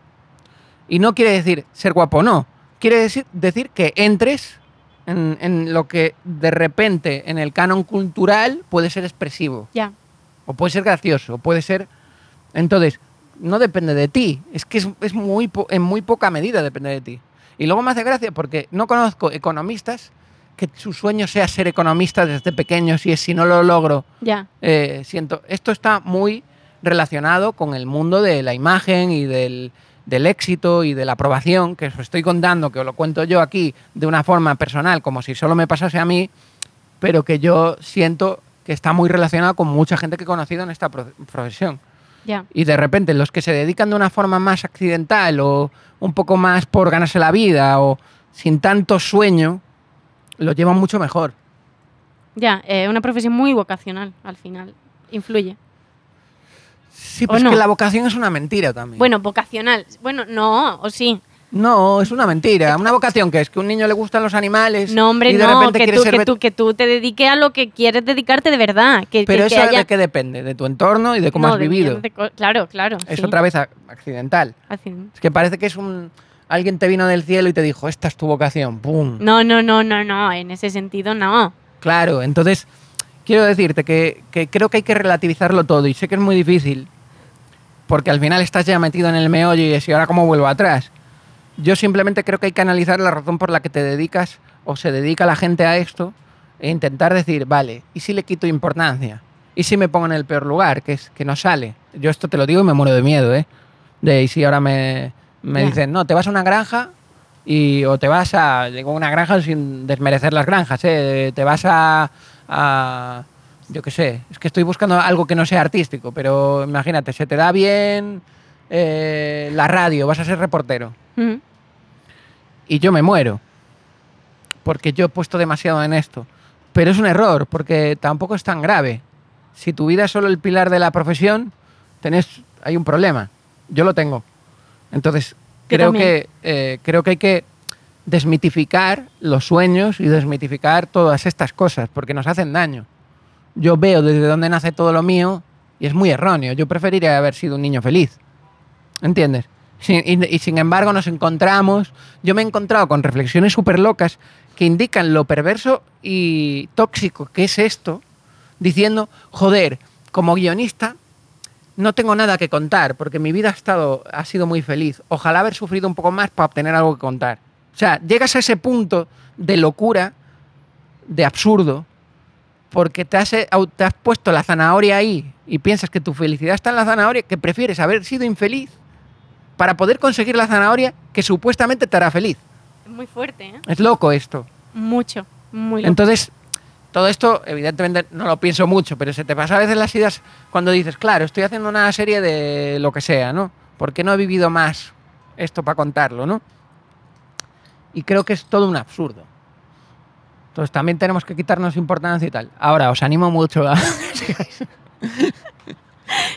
Y no quiere decir ser guapo o no. Quiere decir, decir que entres en, en lo que de repente en el canon cultural puede ser expresivo. ya. O puede ser gracioso, o puede ser... Entonces, no depende de ti. Es que es, es muy po- en muy poca medida depende de ti. Y luego me hace gracia porque no conozco economistas que su sueño sea ser economista desde pequeños y es si no lo logro, Ya, eh, siento... Esto está muy relacionado con el mundo de la imagen y del, del éxito y de la aprobación, que os estoy contando, que os lo cuento yo aquí de una forma personal, como si solo me pasase a mí, pero que yo siento que está muy relacionado con mucha gente que he conocido en esta pro- profesión. ya. Y de repente los que se dedican de una forma más accidental o un poco más por ganarse la vida o sin tanto sueño, lo llevan mucho mejor. Ya, es una profesión muy vocacional al final. Influye. Sí, ¿O pues no? que la vocación es una mentira también. Bueno, vocacional. Bueno, no, o sí. No, es una mentira. Una vocación que es que a un niño le gustan los animales No, hombre, y de no, repente que tú, ser que, tú, que tú te dediques a lo que quieres dedicarte de verdad. Que, Pero que- que eso haya- de qué depende, de tu entorno y de cómo No, has vivido. de claro, claro. Es sí. otra vez accidental. Es que parece que es un alguien te vino del cielo y te dijo, "Esta es tu vocación." ¡Pum! No, no, no, no, no. En ese sentido, no. Claro, entonces quiero decirte que, que creo que hay que relativizarlo todo y sé que es muy difícil porque al final estás ya metido en el meollo y es y ahora cómo vuelvo atrás. Yo simplemente creo que hay que analizar la razón por la que te dedicas o se dedica la gente a esto e intentar decir, vale, ¿y si le quito importancia? ¿Y si me pongo en el peor lugar, que es que no sale? Yo esto te lo digo y me muero de miedo, ¿eh? De, y si ahora me, me Ya. dicen, no, te vas a una granja y, o te vas a, digo una granja sin desmerecer las granjas, ¿eh? Te vas a, a- yo qué sé, es que estoy buscando algo que no sea artístico, pero imagínate, se te da bien eh, la radio, vas a ser reportero y yo me muero porque yo he puesto demasiado en esto. Pero es un error porque tampoco es tan grave. Si tu vida es solo el pilar de la profesión, tenés, hay un problema. Yo lo tengo. Entonces, creo que, eh, creo que hay que desmitificar los sueños y desmitificar todas estas cosas porque nos hacen daño. Yo veo desde dónde nace todo lo mío y es muy erróneo. Yo preferiría haber sido un niño feliz. ¿Entiendes? Y sin embargo nos encontramos, yo me he encontrado con reflexiones súper locas que indican lo perverso y tóxico que es esto, diciendo, joder, como guionista no tengo nada que contar porque mi vida ha, estado, ha sido muy feliz. Ojalá haber sufrido un poco más para obtener algo que contar. O sea, llegas a ese punto de locura, de absurdo, porque te has, eh, te has puesto la zanahoria ahí y piensas que tu felicidad está en la zanahoria, que prefieres haber sido infeliz para poder conseguir la zanahoria que supuestamente te hará feliz. Es muy fuerte, ¿eh? Es loco esto. Mucho, muy loco. Entonces, todo esto, evidentemente, no lo pienso mucho, pero se te pasa a veces las ideas cuando dices, claro, estoy haciendo una serie de lo que sea, ¿no? ¿Por qué no he vivido más esto para contarlo, ¿no? Y creo que es todo un absurdo. Entonces también tenemos que quitarnos importancia y tal. Ahora, os animo mucho a...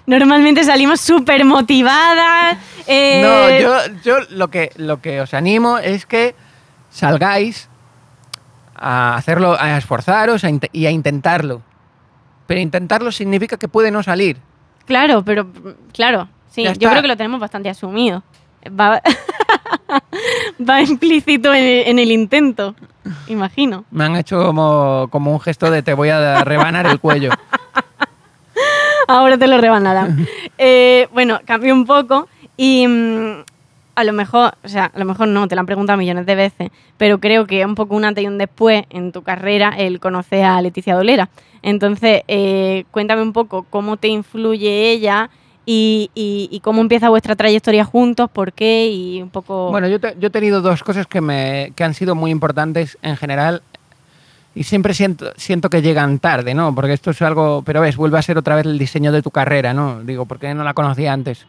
Normalmente salimos súper motivadas. eh, No, yo, yo lo, que, lo que os animo es que salgáis a hacerlo, a esforzaros a y a intentarlo. Pero intentarlo significa que puede no salir. Claro, pero claro, sí, yo creo que lo tenemos bastante asumido. Va, va implícito en el, en el intento, imagino. Me han hecho como, como un gesto de te voy a rebanar el cuello. Ahora te lo rebanarán. Eh, bueno, cambio un poco y mm, a lo mejor, o sea, a lo mejor no, te lo han preguntado millones de veces, pero creo que un poco un antes y un después en tu carrera el conocer a Leticia Dolera. Entonces, eh, cuéntame un poco cómo te influye ella y, cómo empieza vuestra trayectoria juntos, por qué y un poco... Bueno, yo, te- he tenido dos cosas que, me, que han sido muy importantes en general y siempre siento, siento que llegan tarde, ¿no? Porque esto es algo, pero ves, vuelve a ser otra vez el diseño de tu carrera, ¿no? Digo, ¿por qué no la conocía antes?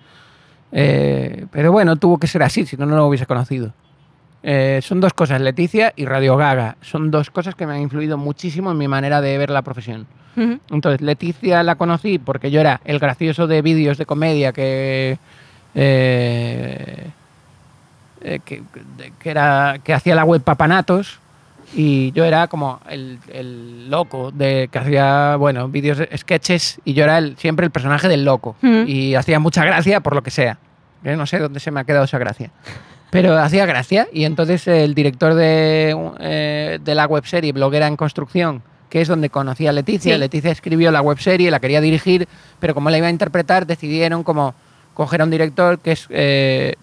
Eh, pero bueno, tuvo que ser así, si no, no lo hubiese conocido. Eh, son dos cosas, Leticia y Radio Gaga. Son dos cosas que me han influido muchísimo en mi manera de ver la profesión. Entonces, Leticia la conocí porque yo era el gracioso de vídeos de comedia que, eh, eh, que, era, que hacía la web Papanatos y yo era como el, el loco de que hacía, bueno, vídeos, sketches y yo era el, siempre el personaje del loco y hacía mucha gracia por lo que sea. Yo no sé dónde se me ha quedado esa gracia. Pero hacía gracia y entonces el director de, eh, de la webserie Bloguera en Construcción, que es donde conocí a Leticia, Sí. Leticia escribió la webserie, la quería dirigir, pero como la iba a interpretar decidieron como coger a un director que es eh,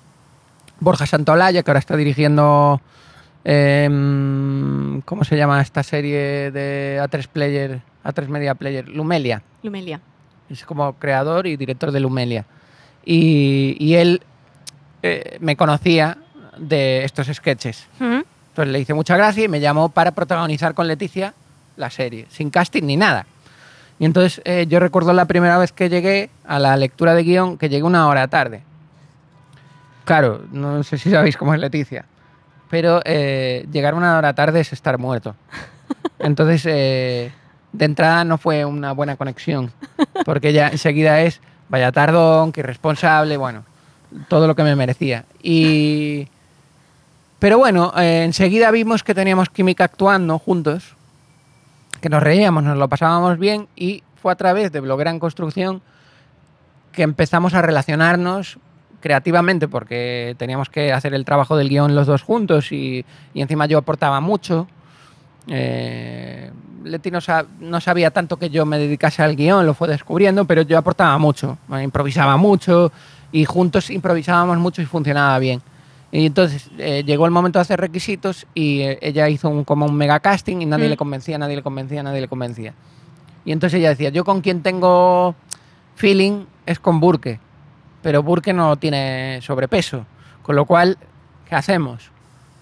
Borja Santolaya, que ahora está dirigiendo, em, ¿cómo se llama esta serie de A3 Player, A3 Media Player? Lumelia. Lumelia. Es como creador y director de Lumelia. Y, y él eh, me conocía de estos sketches. Entonces le hice mucha gracia y me llamó para protagonizar con Leticia la serie, sin casting ni nada. Y entonces eh, yo recuerdo la primera vez que llegué a la lectura de guion, que llegué una hora tarde. Claro, no sé si sabéis cómo es Leticia, pero eh, llegar una hora tarde es estar muerto. Entonces, eh, de entrada no fue una buena conexión, porque ya enseguida es, vaya tardón, que irresponsable, bueno, todo lo que me merecía. Y... Pero bueno, eh, enseguida vimos que teníamos química actuando juntos, que nos reíamos, nos lo pasábamos bien y fue a través de Bloguera en Construcción que empezamos a relacionarnos creativamente porque teníamos que hacer el trabajo del guion los dos juntos y, y encima yo aportaba mucho. Eh, Leti no, sa- no sabía tanto que yo me dedicase al guion, lo fue descubriendo, pero yo aportaba mucho, improvisaba mucho y juntos improvisábamos mucho y funcionaba bien. Y entonces eh, llegó el momento de hacer requisitos y eh, ella hizo un, como un mega casting y nadie Mm. le convencía, nadie le convencía, nadie le convencía. Y entonces ella decía, yo con quien tengo feeling es con Burke, pero Burke no tiene sobrepeso, con lo cual, ¿qué hacemos?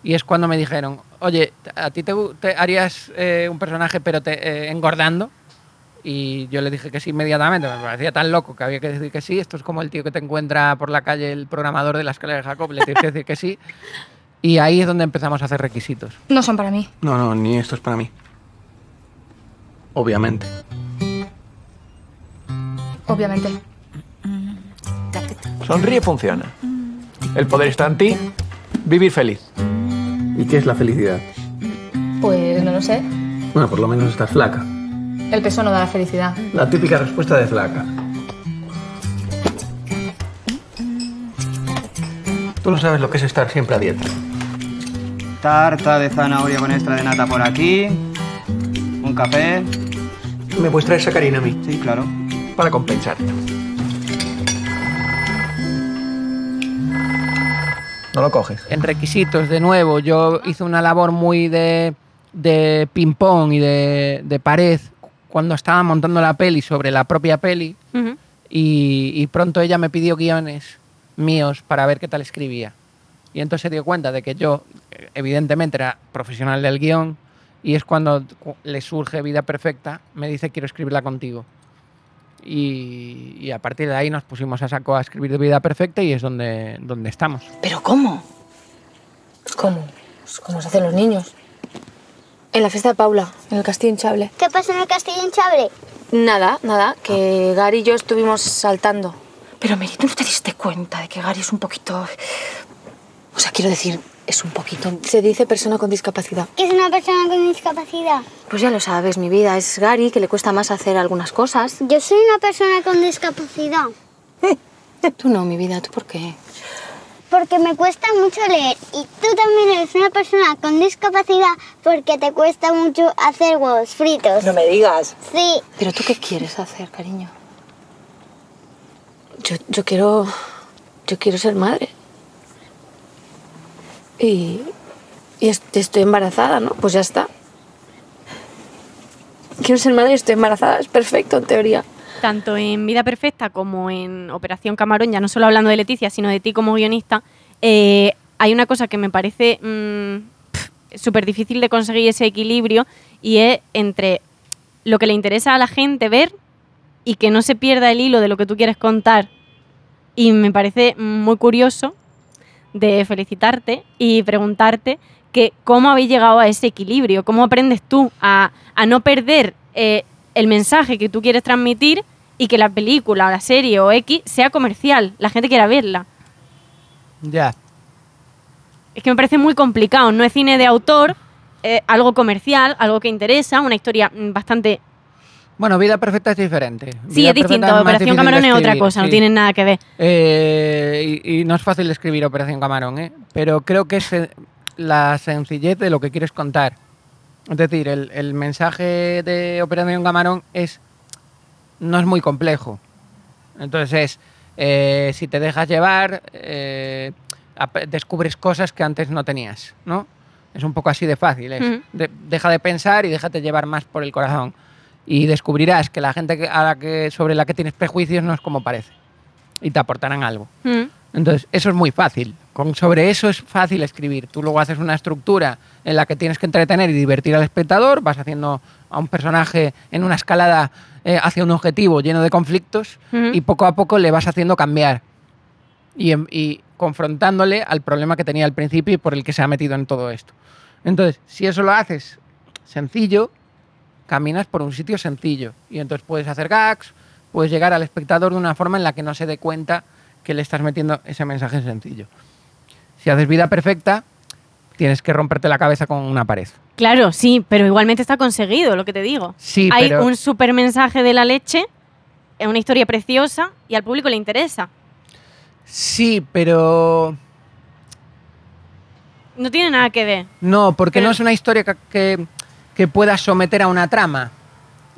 Y es cuando me dijeron, oye, ¿a ti te, te harías eh, un personaje pero te, engordando? Y yo le dije que sí inmediatamente, me parecía tan loco que había que decir que sí. Esto es como el tío que te encuentra por la calle, el programador de la escalera de Jacob, le tienes que decir que sí. Y ahí es donde empezamos a hacer requisitos. No son para mí. No, no, ni esto es para mí. Obviamente. Obviamente. Sonríe funciona. El poder está en ti. Vivir feliz. ¿Y qué es la felicidad? Pues no lo sé. Bueno, por lo menos estás flaca. El peso no da la felicidad. La típica respuesta de flaca. Tú no sabes lo que es estar siempre a dieta. Tarta de zanahoria con extra de nata por aquí. Un café. ¿Me puedes traer sacarina a mí? Sí, claro. Para compensarte. No lo coges. En requisitos, de nuevo, yo hice una labor muy de, de ping-pong y de, de pared cuando estaba montando la peli sobre la propia peli y, y pronto ella me pidió guiones míos para ver qué tal escribía. Y entonces se dio cuenta de que yo, evidentemente, era profesional del guion Y es cuando cu- le surge Vida Perfecta, me dice quiero escribirla contigo. Y, y a partir de ahí nos pusimos a saco a escribir Vida Perfecta y es donde, donde estamos. ¿Pero cómo? ¿Cómo? Pues como se hacen los niños. En la fiesta de Paula, en el castillo hinchable. ¿Qué pasa en el castillo hinchable? Nada, nada, que Gary y yo estuvimos saltando. Pero Mary, ¿tú no te diste cuenta de que Gary es un poquito... O sea, quiero decir, es un poquito... Se dice persona con discapacidad. ¿Qué es una persona con discapacidad? Pues ya lo sabes, mi vida. Es Gary que le cuesta más hacer algunas cosas. Yo soy una persona con discapacidad. Tú no, mi vida. ¿Tú por qué? Porque me cuesta mucho leer. Y tú también eres una persona con discapacidad porque te cuesta mucho hacer huevos fritos. me digas. Sí, ¿Pero tú qué quieres hacer, cariño? Yo, yo quiero... Yo quiero ser madre. Y... Y est- estoy embarazada, ¿no? Pues ya está. Quiero ser madre y estoy embarazada. Es perfecto, en teoría. Tanto en Vida Perfecta como en Operación Camarón, ya no solo hablando de Leticia, sino de ti como guionista, eh, hay una cosa que me parece súper difícil de conseguir ese equilibrio y es entre lo que le interesa a la gente ver y que no se pierda el hilo de lo que tú quieres contar. Y me parece muy curioso de felicitarte y preguntarte que cómo habéis llegado a ese equilibrio, cómo aprendes tú a, a no perder eh, el mensaje que tú quieres transmitir y que la película o la serie o X sea comercial, la gente quiera verla. Ya. Es que me parece muy complicado, no es cine de autor, eh, algo comercial, algo que interesa, una historia mm, bastante... Bueno, Vida Perfecta es diferente. Sí, Vida es distinto, Operación Camarón es otra cosa, no sí. tiene nada que ver. Eh, y, y no es fácil escribir Operación Camarón, ¿eh? pero creo que es eh, la sencillez de lo que quieres contar. Es decir, el, el mensaje de Operación Camarón es no es muy complejo. Entonces es, eh, si te dejas llevar, eh, descubres cosas que antes no tenías, ¿no? Es un poco así de fácil. es, Ujú. de- deja de pensar y déjate llevar más por el corazón. Y descubrirás que la gente a la que, sobre la que tienes prejuicios no es como parece. Y te aportarán algo. Mm. Entonces, eso es muy fácil. Con, sobre eso es fácil escribir. Tú luego haces una estructura en la que tienes que entretener y divertir al espectador, vas haciendo a un personaje en una escalada eh, hacia un objetivo lleno de conflictos y poco a poco le vas haciendo cambiar y, em- y confrontándole al problema que tenía al principio y por el que se ha metido en todo esto. Entonces, si eso lo haces sencillo, caminas por un sitio sencillo y entonces puedes hacer gags, puedes llegar al espectador de una forma en la que no se dé cuenta que le estás metiendo ese mensaje sencillo. Si haces vida perfecta, tienes que romperte la cabeza con una pared. Claro, sí, pero igualmente está conseguido, lo que te digo. Sí, Hay pero un super mensaje de la leche, es una historia preciosa y al público le interesa. sí, pero No tiene nada que ver. no, porque Pero- no es una historia que, que, que puedas someter a una trama,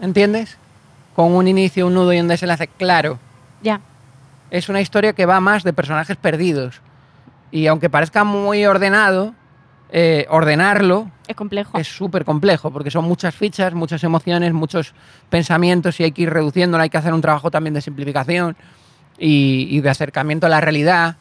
¿entiendes? Con un inicio, un nudo y un desenlace claro. Ya. Es una historia que va más de personajes perdidos. Y aunque parezca muy ordenado, eh, ordenarlo Es complejo. es súper complejo, porque son muchas fichas, muchas emociones, muchos pensamientos y hay que ir reduciéndolo, hay que hacer un trabajo también de simplificación y, y de acercamiento a la realidad.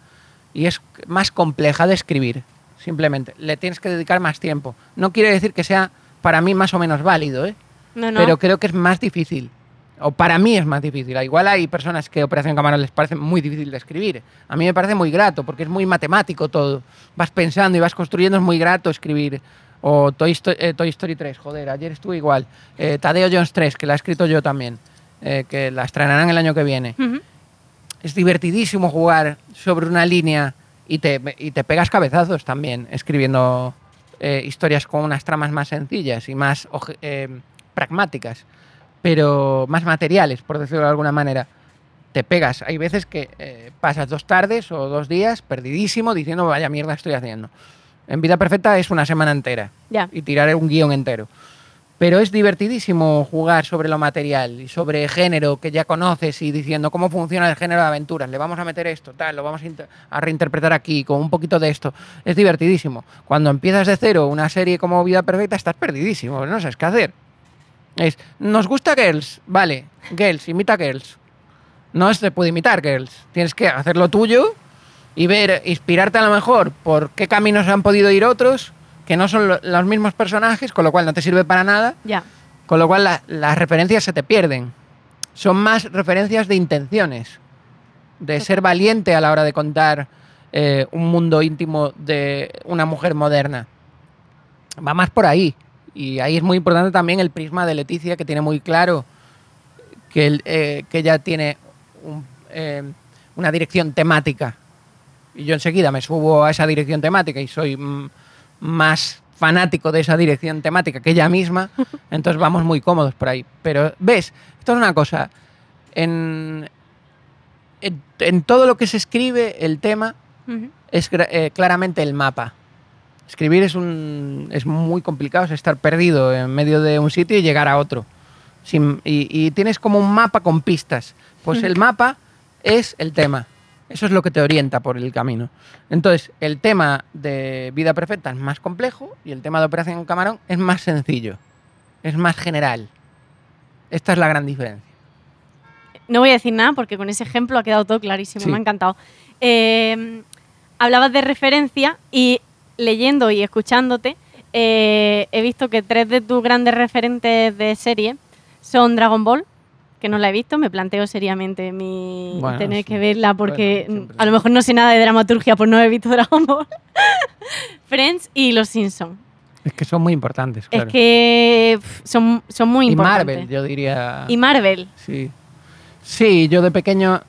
Y es más compleja de escribir, simplemente. Le tienes que dedicar más tiempo. No quiere decir que sea para mí más o menos válido, ¿eh? No, no. pero creo que es más difícil. O para mí es más difícil. Igual hay personas que Operación Camarón les parece muy difícil de escribir. A mí me parece muy grato porque es muy matemático todo. Vas pensando y vas construyendo, es muy grato escribir. O Toy, eh, Toy Story 3, joder, ayer estuve igual. Eh, Tadeo Jones 3, que la he escrito yo también, eh, que la estrenarán el año que viene. Es divertidísimo jugar sobre una línea y te, y te pegas cabezazos también escribiendo historias con unas tramas más sencillas y más pragmáticas, pero más materiales, por decirlo de alguna manera. Te pegas. Hay veces que eh, pasas dos tardes o dos días perdidísimo diciendo vaya mierda estoy haciendo. En Vida Perfecta es una semana entera y tirar un guion entero. Pero es divertidísimo jugar sobre lo material y sobre género que ya conoces y diciendo cómo funciona el género de aventuras. Le vamos a meter esto, tal, lo vamos a, a reinterpretar aquí con un poquito de esto. Es divertidísimo. Cuando empiezas de cero una serie como Vida Perfecta estás perdidísimo, no sabes qué hacer. Es, nos gusta Girls, vale, Girls, imita Girls. No se puede imitar Girls. Tienes que hacer lo tuyo y ver, inspirarte a lo mejor por qué caminos han podido ir otros, que no son lo- los mismos personajes, con lo cual no te sirve para nada, Ya. con lo cual la- las referencias se te pierden. Son más referencias de intenciones, de ser valiente a la hora de contar eh, un mundo íntimo de una mujer moderna. Va más por ahí. Y ahí es muy importante también el prisma de Leticia, que tiene muy claro que, el- eh, que ella tiene un- eh, una dirección temática. Y yo enseguida me subo a esa dirección temática y soy mm, más fanático de esa dirección temática que ella misma, entonces vamos muy cómodos por ahí. Pero, ¿ves? Esto es una cosa. En, en, en todo lo que se escribe, el tema es eh, claramente el mapa. Escribir es, un, es muy complicado, es estar perdido en medio de un sitio y llegar a otro. Sin- y, y tienes como un mapa con pistas. Pues el mapa es el tema. Eso es lo que te orienta por el camino. Entonces, el tema de Vida Perfecta es más complejo y el tema de Operación Camarón es más sencillo. Es más general. Esta es la gran diferencia. No voy a decir nada porque con ese ejemplo ha quedado todo clarísimo, Sí. me ha encantado. Eh, hablabas de referencia y leyendo y escuchándote, eh, he visto que tres de tus grandes referentes de serie son Dragon Ball, que no la he visto, me planteo seriamente mi Bueno, tener sí. que verla porque Bueno, a lo mejor no sé nada de dramaturgia por no haber visto Dragon Ball. Friends y Los Simpsons. Es que son muy importantes. Claro. Es que son, son muy y importantes. Marvel, yo diría. Y Marvel. Sí. Sí, yo de pequeño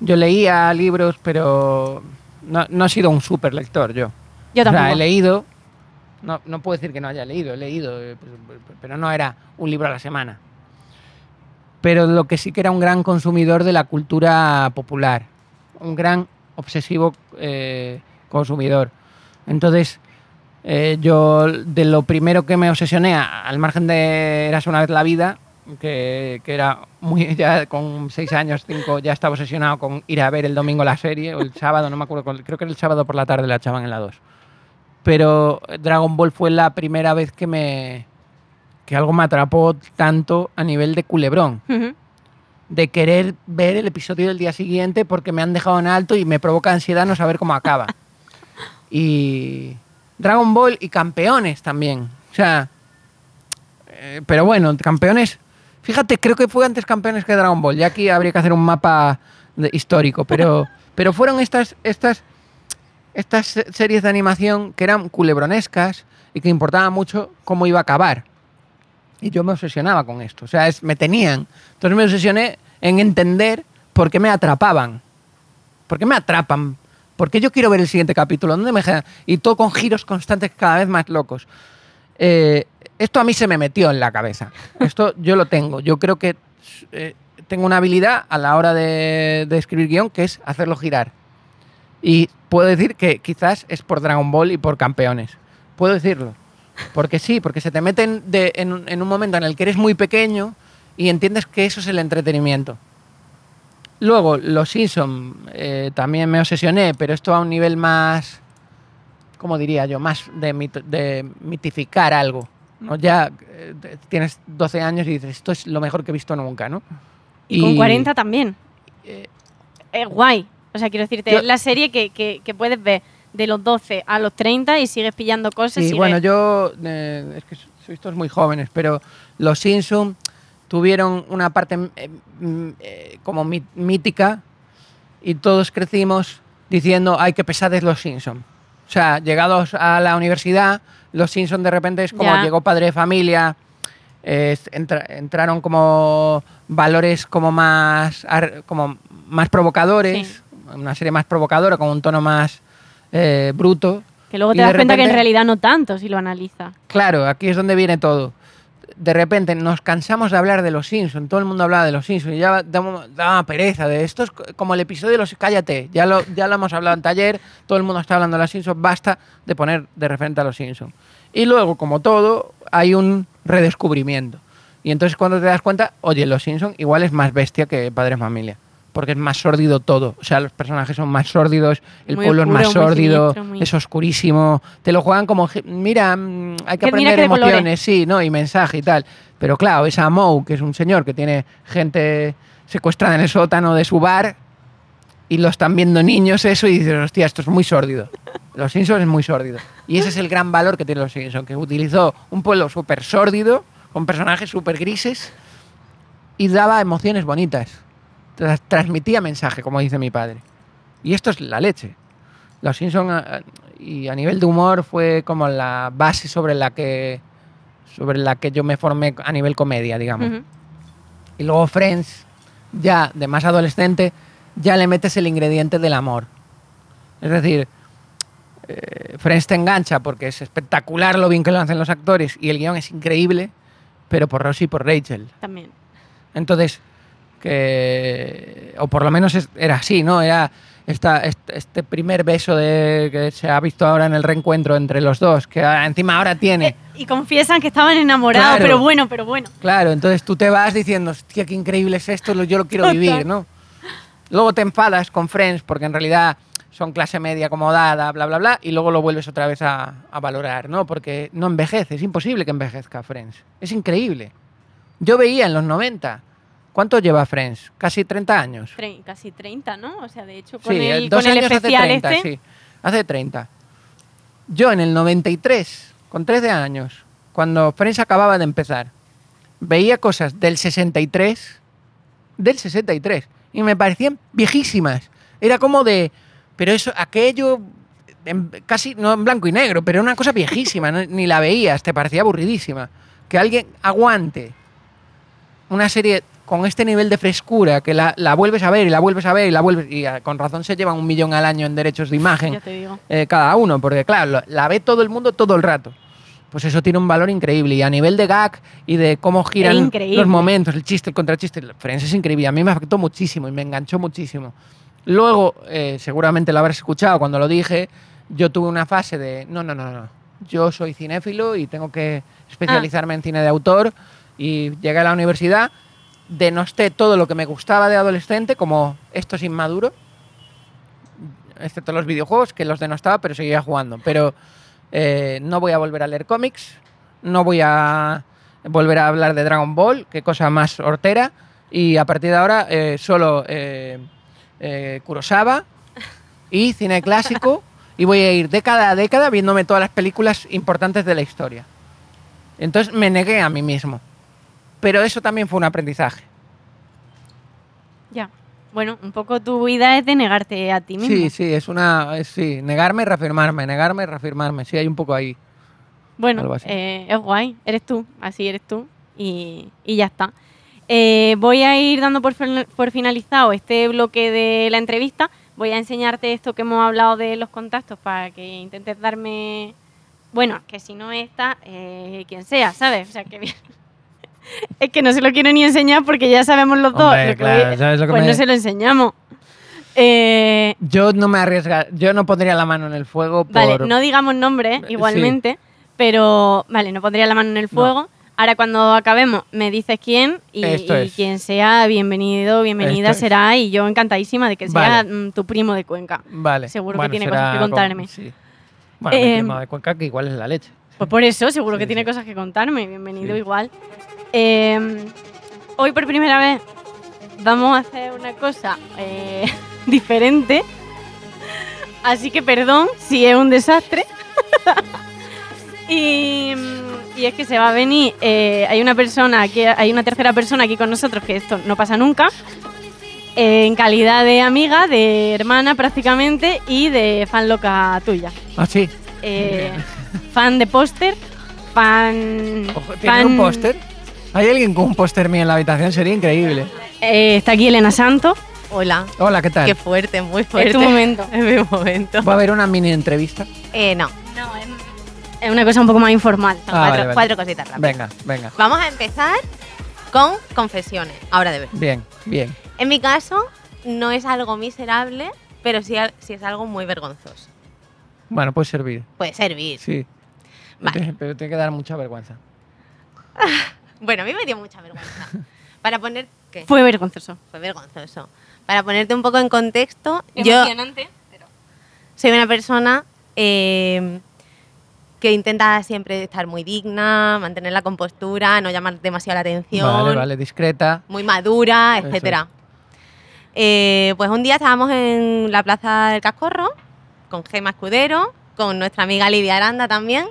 yo leía libros, pero no, no he sido un super lector yo. Yo O sea, tampoco. he leído, no, no puedo decir que no haya leído, he leído, eh, pues, pero no era un libro a la semana. Pero lo que sí que era un gran consumidor de la cultura popular, un gran obsesivo eh, consumidor. Entonces, eh, yo de lo primero que me obsesioné, al margen de Eras una vez la vida, que, que era muy, ya con seis años, cinco, ya estaba obsesionado con ir a ver el domingo la serie, o el sábado, no me acuerdo, creo que era el sábado por la tarde la echaban en la 2. Pero Dragon Ball fue la primera vez que me que algo me atrapó tanto a nivel de culebrón Ujú. de querer ver el episodio del día siguiente porque me han dejado en alto y me provoca ansiedad no saber cómo acaba. y Dragon Ball y campeones también. O sea, eh, pero bueno, campeones. Fíjate, creo que fue antes campeones que Dragon Ball. Ya aquí habría que hacer un mapa de- histórico, pero, pero fueron estas, estas, estas se- series de animación que eran culebronescas y que importaba mucho cómo iba a acabar. Y yo me obsesionaba con esto. O sea, me tenían. Entonces me obsesioné en entender por qué me atrapaban. ¿Por qué me atrapan? ¿Por qué yo quiero ver el siguiente capítulo? ¿Dónde me? Y todo con giros constantes cada vez más locos. Eh, esto a mí se me metió en la cabeza. Esto yo lo tengo. Yo creo que eh, tengo una habilidad a la hora de, de escribir guion que es hacerlo girar. Y puedo decir que quizás es por Dragon Ball y por campeones. Puedo decirlo. Porque sí, porque se te meten de- en, en un momento en el que eres muy pequeño y entiendes que eso es el entretenimiento. Luego, Los Simpson eh, también me obsesioné, pero esto a un nivel más, ¿cómo diría yo? Más de, mito- de mitificar algo. ¿no? Ya eh, tienes 12 años y dices, esto es lo mejor que he visto nunca, ¿no? Y, con 40 también. eh, guay. O sea, quiero decirte, Yo- es la serie que, que- que puedes ver de los 12 a los 30 y sigues pillando cosas. Sí, sigues- bueno, yo. eh, es que sois todos muy jóvenes, pero los Simpson tuvieron una parte eh, mm, eh, como mítica y todos crecimos diciendo, ay, qué pesadez los Simpson. O sea, llegados a la universidad, los Simpson de repente es como Ya. llegó padre de familia, eh, entra- entraron como valores como más, ar- como más provocadores, Sí. Una serie más provocadora, con un tono más eh, bruto. que luego te das de cuenta que en repente- realidad no tanto si lo analizas. Claro, aquí es donde viene todo. De repente nos cansamos de hablar de los Simpsons, todo el mundo hablaba de los Simpsons y ya daba, daba pereza de esto es co- como el episodio de los cállate, ya lo, ya lo hemos hablado en taller, todo el mundo está hablando de los Simpsons, basta de poner de referente a los Simpsons. Y luego, como todo, hay un redescubrimiento. Y entonces cuando te das cuenta, oye, los Simpsons igual es más bestia que Padre Familia, porque es más sórdido todo. O sea, los personajes son más sórdidos, el Muy pueblo es más sórdido, muy- es oscurísimo. Te lo juegan como, mira, mm, hay que aprender emociones, sí, ¿no? Y mensaje y tal. Pero claro, esa Moe, que es un señor que tiene gente secuestrada en el sótano de su bar, y lo están viendo niños eso y dicen, hostia, esto es muy sórdido. Los Simpsons es muy sórdido. Y ese es el gran valor que tiene Los Simpsons, que utilizó un pueblo súper sórdido, con personajes súper grises, y daba emociones bonitas. Tras- transmitía mensaje, como dice mi padre. Y esto es la leche. Los Simpsons, ah, y a nivel de humor, fue como la base sobre la que, sobre la que yo me formé a nivel comedia, digamos. Ujú. Y luego Friends, ya de más adolescente, ya le metes el ingrediente del amor. Es decir, eh, Friends te engancha porque es espectacular lo bien que lo hacen los actores y el guion es increíble, pero por Ross y por Rachel. También. Entonces, que. O por lo menos era así, ¿no? Era esta, este, primer beso de, que se ha visto ahora en el reencuentro entre los dos, que encima ahora tiene. Y confiesan que estaban enamorados, Claro. pero bueno, pero bueno. Claro, entonces tú te vas diciendo, hostia, qué increíble es esto, yo lo quiero vivir, ¿no? Luego te enfadas con Friends porque en realidad son clase media acomodada, bla, bla, bla, y luego lo vuelves otra vez a, a valorar, ¿no? Porque no envejece, es imposible que envejezca Friends. Es increíble. Yo veía en los 90. ¿Cuánto lleva Friends? Casi 30 años. Tre- casi 30, ¿no? O sea, de hecho, con Sí, el, dos con el años especial hace 30, este. sí. Hace 30. Yo en el 93, con 13 años, cuando Friends acababa de empezar, veía cosas del 63, del 63, y me parecían viejísimas. Era como de, pero eso, aquello, en- casi, no en blanco y negro, pero era una cosa viejísima, no- ni la veías, te parecía aburridísima. Que alguien aguante una serie con este nivel de frescura, que la, la vuelves a ver y la vuelves a ver y la vuelves, y ah, con razón se llevan un millón al año en derechos de imagen eh, cada uno, porque claro, lo- la ve todo el mundo todo el rato. Pues eso tiene un valor increíble. Y a nivel de gag y de cómo giran los momentos, el chiste, el contrachiste, Friends es increíble. A mí me afectó muchísimo y me enganchó muchísimo. Luego, eh, seguramente lo habrás escuchado cuando lo dije, yo tuve una fase de, no, no, no, no, yo soy cinéfilo y tengo que especializarme en cine de autor. Y llegué a la universidad, denosté todo lo que me gustaba de adolescente, como esto es inmaduro, excepto los videojuegos, que los denostaba, pero seguía jugando. Pero eh, no voy a volver a leer cómics, no voy a volver a hablar de Dragon Ball, qué cosa más hortera, y a partir de ahora eh, solo eh, eh, Kurosawa y cine clásico, y voy a ir década a década viéndome todas las películas importantes de la historia. Entonces me negué a mí mismo. Pero eso también fue un aprendizaje. Ya. Bueno, un poco tu vida es de negarte a ti mismo. Sí, sí, es una. es- sí, negarme y reafirmarme, negarme y reafirmarme. Sí, hay un poco ahí. Bueno, eh, es guay. Eres tú, así eres tú. Y, y ya está. Eh, voy a ir dando por, por finalizado este bloque de la entrevista. Voy a enseñarte esto que hemos hablado de los contactos para que intentes darme. Bueno, que si no esta, eh, quien sea, ¿sabes? O sea, que es que no se lo quiero ni enseñar porque ya sabemos los dos. Hombre, Lo que claro, voy- ¿sabes lo que pues me- no se lo enseñamos. Eh, Yo no me arriesga, yo no pondría la mano en el fuego por. Vale, no digamos nombres Eh, igualmente, pero vale, no pondría la mano en el fuego. Ahora cuando acabemos me dices quién y, es. quien sea bienvenido, bienvenida Esto es. será y yo encantadísima de que sea Vale. mm, tu primo de Cuenca. Vale. Seguro que tiene cosas que contarme. sí. Bueno, mi Eh, primo de Cuenca, que igual es la leche. Pues por eso, seguro que tiene cosas que contarme, bienvenido igual. Eh, hoy por primera vez vamos a hacer una cosa eh, diferente, así que perdón si es un desastre. y, y es que se va a venir, eh, hay una persona, aquí, hay una tercera persona aquí con nosotros, que esto no pasa nunca, eh, en calidad de amiga, de hermana prácticamente y de fan loca tuya. Ah, sí. Eh, fan de póster, fan. Ojo, ¿Tienes fan- un póster? ¿Hay alguien con un póster mío en la habitación? Sería increíble. Eh, está aquí Elena Santo. Hola. Hola, ¿qué tal? Qué fuerte, muy fuerte. Es tu momento. Es mi momento. ¿Va a haber una mini entrevista? Eh, no. No, es, es una cosa un poco más informal. Son Ah, cuatro, vale, vale. cuatro cositas rápidas. Venga, venga. Vamos a empezar con confesiones. Ahora de ver. Bien, bien. En mi caso, no es algo miserable, pero sí, sí es algo muy vergonzoso. Bueno, puede servir. Puede servir. Sí. Vale. Pero tiene- Pero tiene que dar mucha vergüenza. Bueno, a mí me dio mucha vergüenza. Para poner. ¿Qué? Fue vergonzoso. Fue vergonzoso. Para ponerte un poco en contexto, yo Emocionante. soy una persona eh, que intenta siempre estar muy digna, mantener la compostura, no llamar demasiado la atención, Vale, vale, discreta. muy madura, etcétera. Eh, pues un día estábamos en la Plaza del Cascorro con Gema Escudero, con nuestra amiga Lidia Aranda también.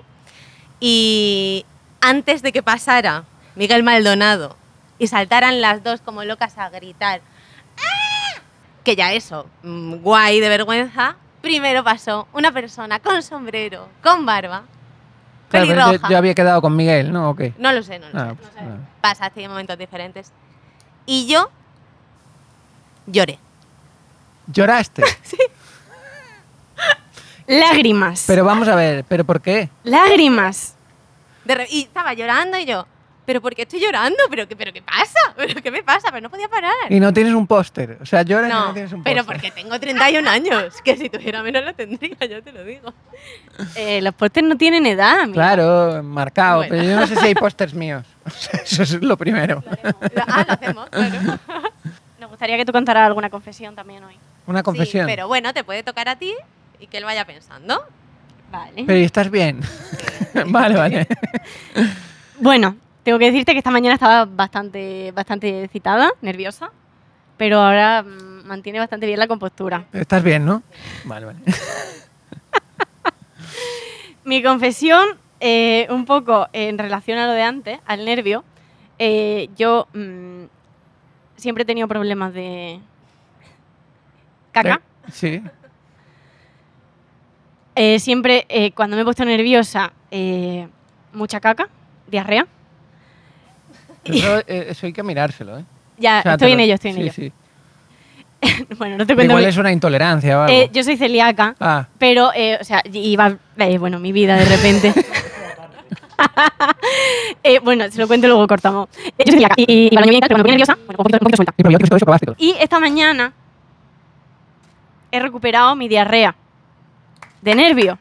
Y antes de que pasara Miguel Maldonado y saltaran las dos como locas a gritar, ¡Ah! que ya eso, mm, guay de vergüenza, primero pasó una persona con sombrero, con barba, Claro, pelirroja. yo, yo había quedado con Miguel, ¿no? ¿O qué? No lo sé, no lo Ah, sé. pues, ah. Pasaste momentos diferentes. Y yo lloré. ¿Lloraste? Lágrimas. Pero vamos a ver, ¿pero por qué? Lágrimas. De y estaba llorando y yo, ¿pero por qué estoy llorando? ¿Pero qué, pero qué pasa? ¿Pero qué me pasa? Pero no podía parar. Y no tienes un póster. O sea, lloras y no No, tienes un póster. pero porque tengo 31 años. Que si tuviera menos lo tendría, yo te lo digo. Eh, los pósters no tienen edad, amiga. Claro, marcado. Bueno. Pero yo no sé si hay pósters míos. Eso es lo primero. Ah, lo hacemos, claro. Nos gustaría que tú contaras alguna confesión también hoy. Una confesión. Sí, pero bueno, te puede tocar a ti y que él vaya pensando. Vale. Pero ¿y estás bien? vale, vale. Bueno, tengo que decirte que esta mañana estaba bastante, bastante citada, nerviosa, pero ahora mm, mantiene bastante bien la compostura. Estás bien, ¿no? Vale, vale. Mi confesión, eh, un poco en relación a lo de antes, al nervio, eh, yo mm, siempre he tenido problemas de caca. Sí. Eh, siempre, eh, cuando me he puesto nerviosa, mucha caca, diarrea. Eso, eh, eso hay que mirárselo, ¿eh? Ya, O sea, estoy te en lo- ello, estoy en sí, ello. Sí. bueno, no te cuento. Igual mi- es una intolerancia algo. Eh, yo soy celíaca, Ah, pero, eh, o sea, iba, eh, bueno, mi vida de repente. Eh, bueno, se lo cuento luego cortamos. Eh, yo soy celíaca y, y, y cuando me pongo nerviosa, bueno, un poquito, un poquito suelta. y pero yo creo que eso probaste. Y esta mañana he recuperado mi diarrea de nervio.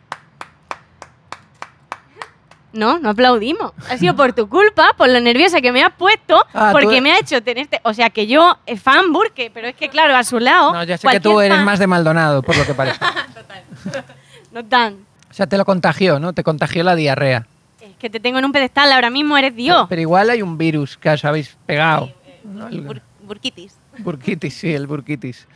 No, no aplaudimos. Ha sido por tu culpa, por lo nerviosa que me has puesto, Ah, tú- porque me ha hecho tenerte. O sea, que yo, eh, fan Burke, pero es que, claro, a su lado. No, ya sé que tú eres fan- más de Maldonado, por lo que parece. No tan. O sea, te lo contagió, ¿no? Te contagió la diarrea. Es que te tengo en un pedestal, ahora mismo eres Dios. Pero igual hay un virus que os habéis pegado. ¿no? El Bur- burquitis. burquitis, sí, el burquitis.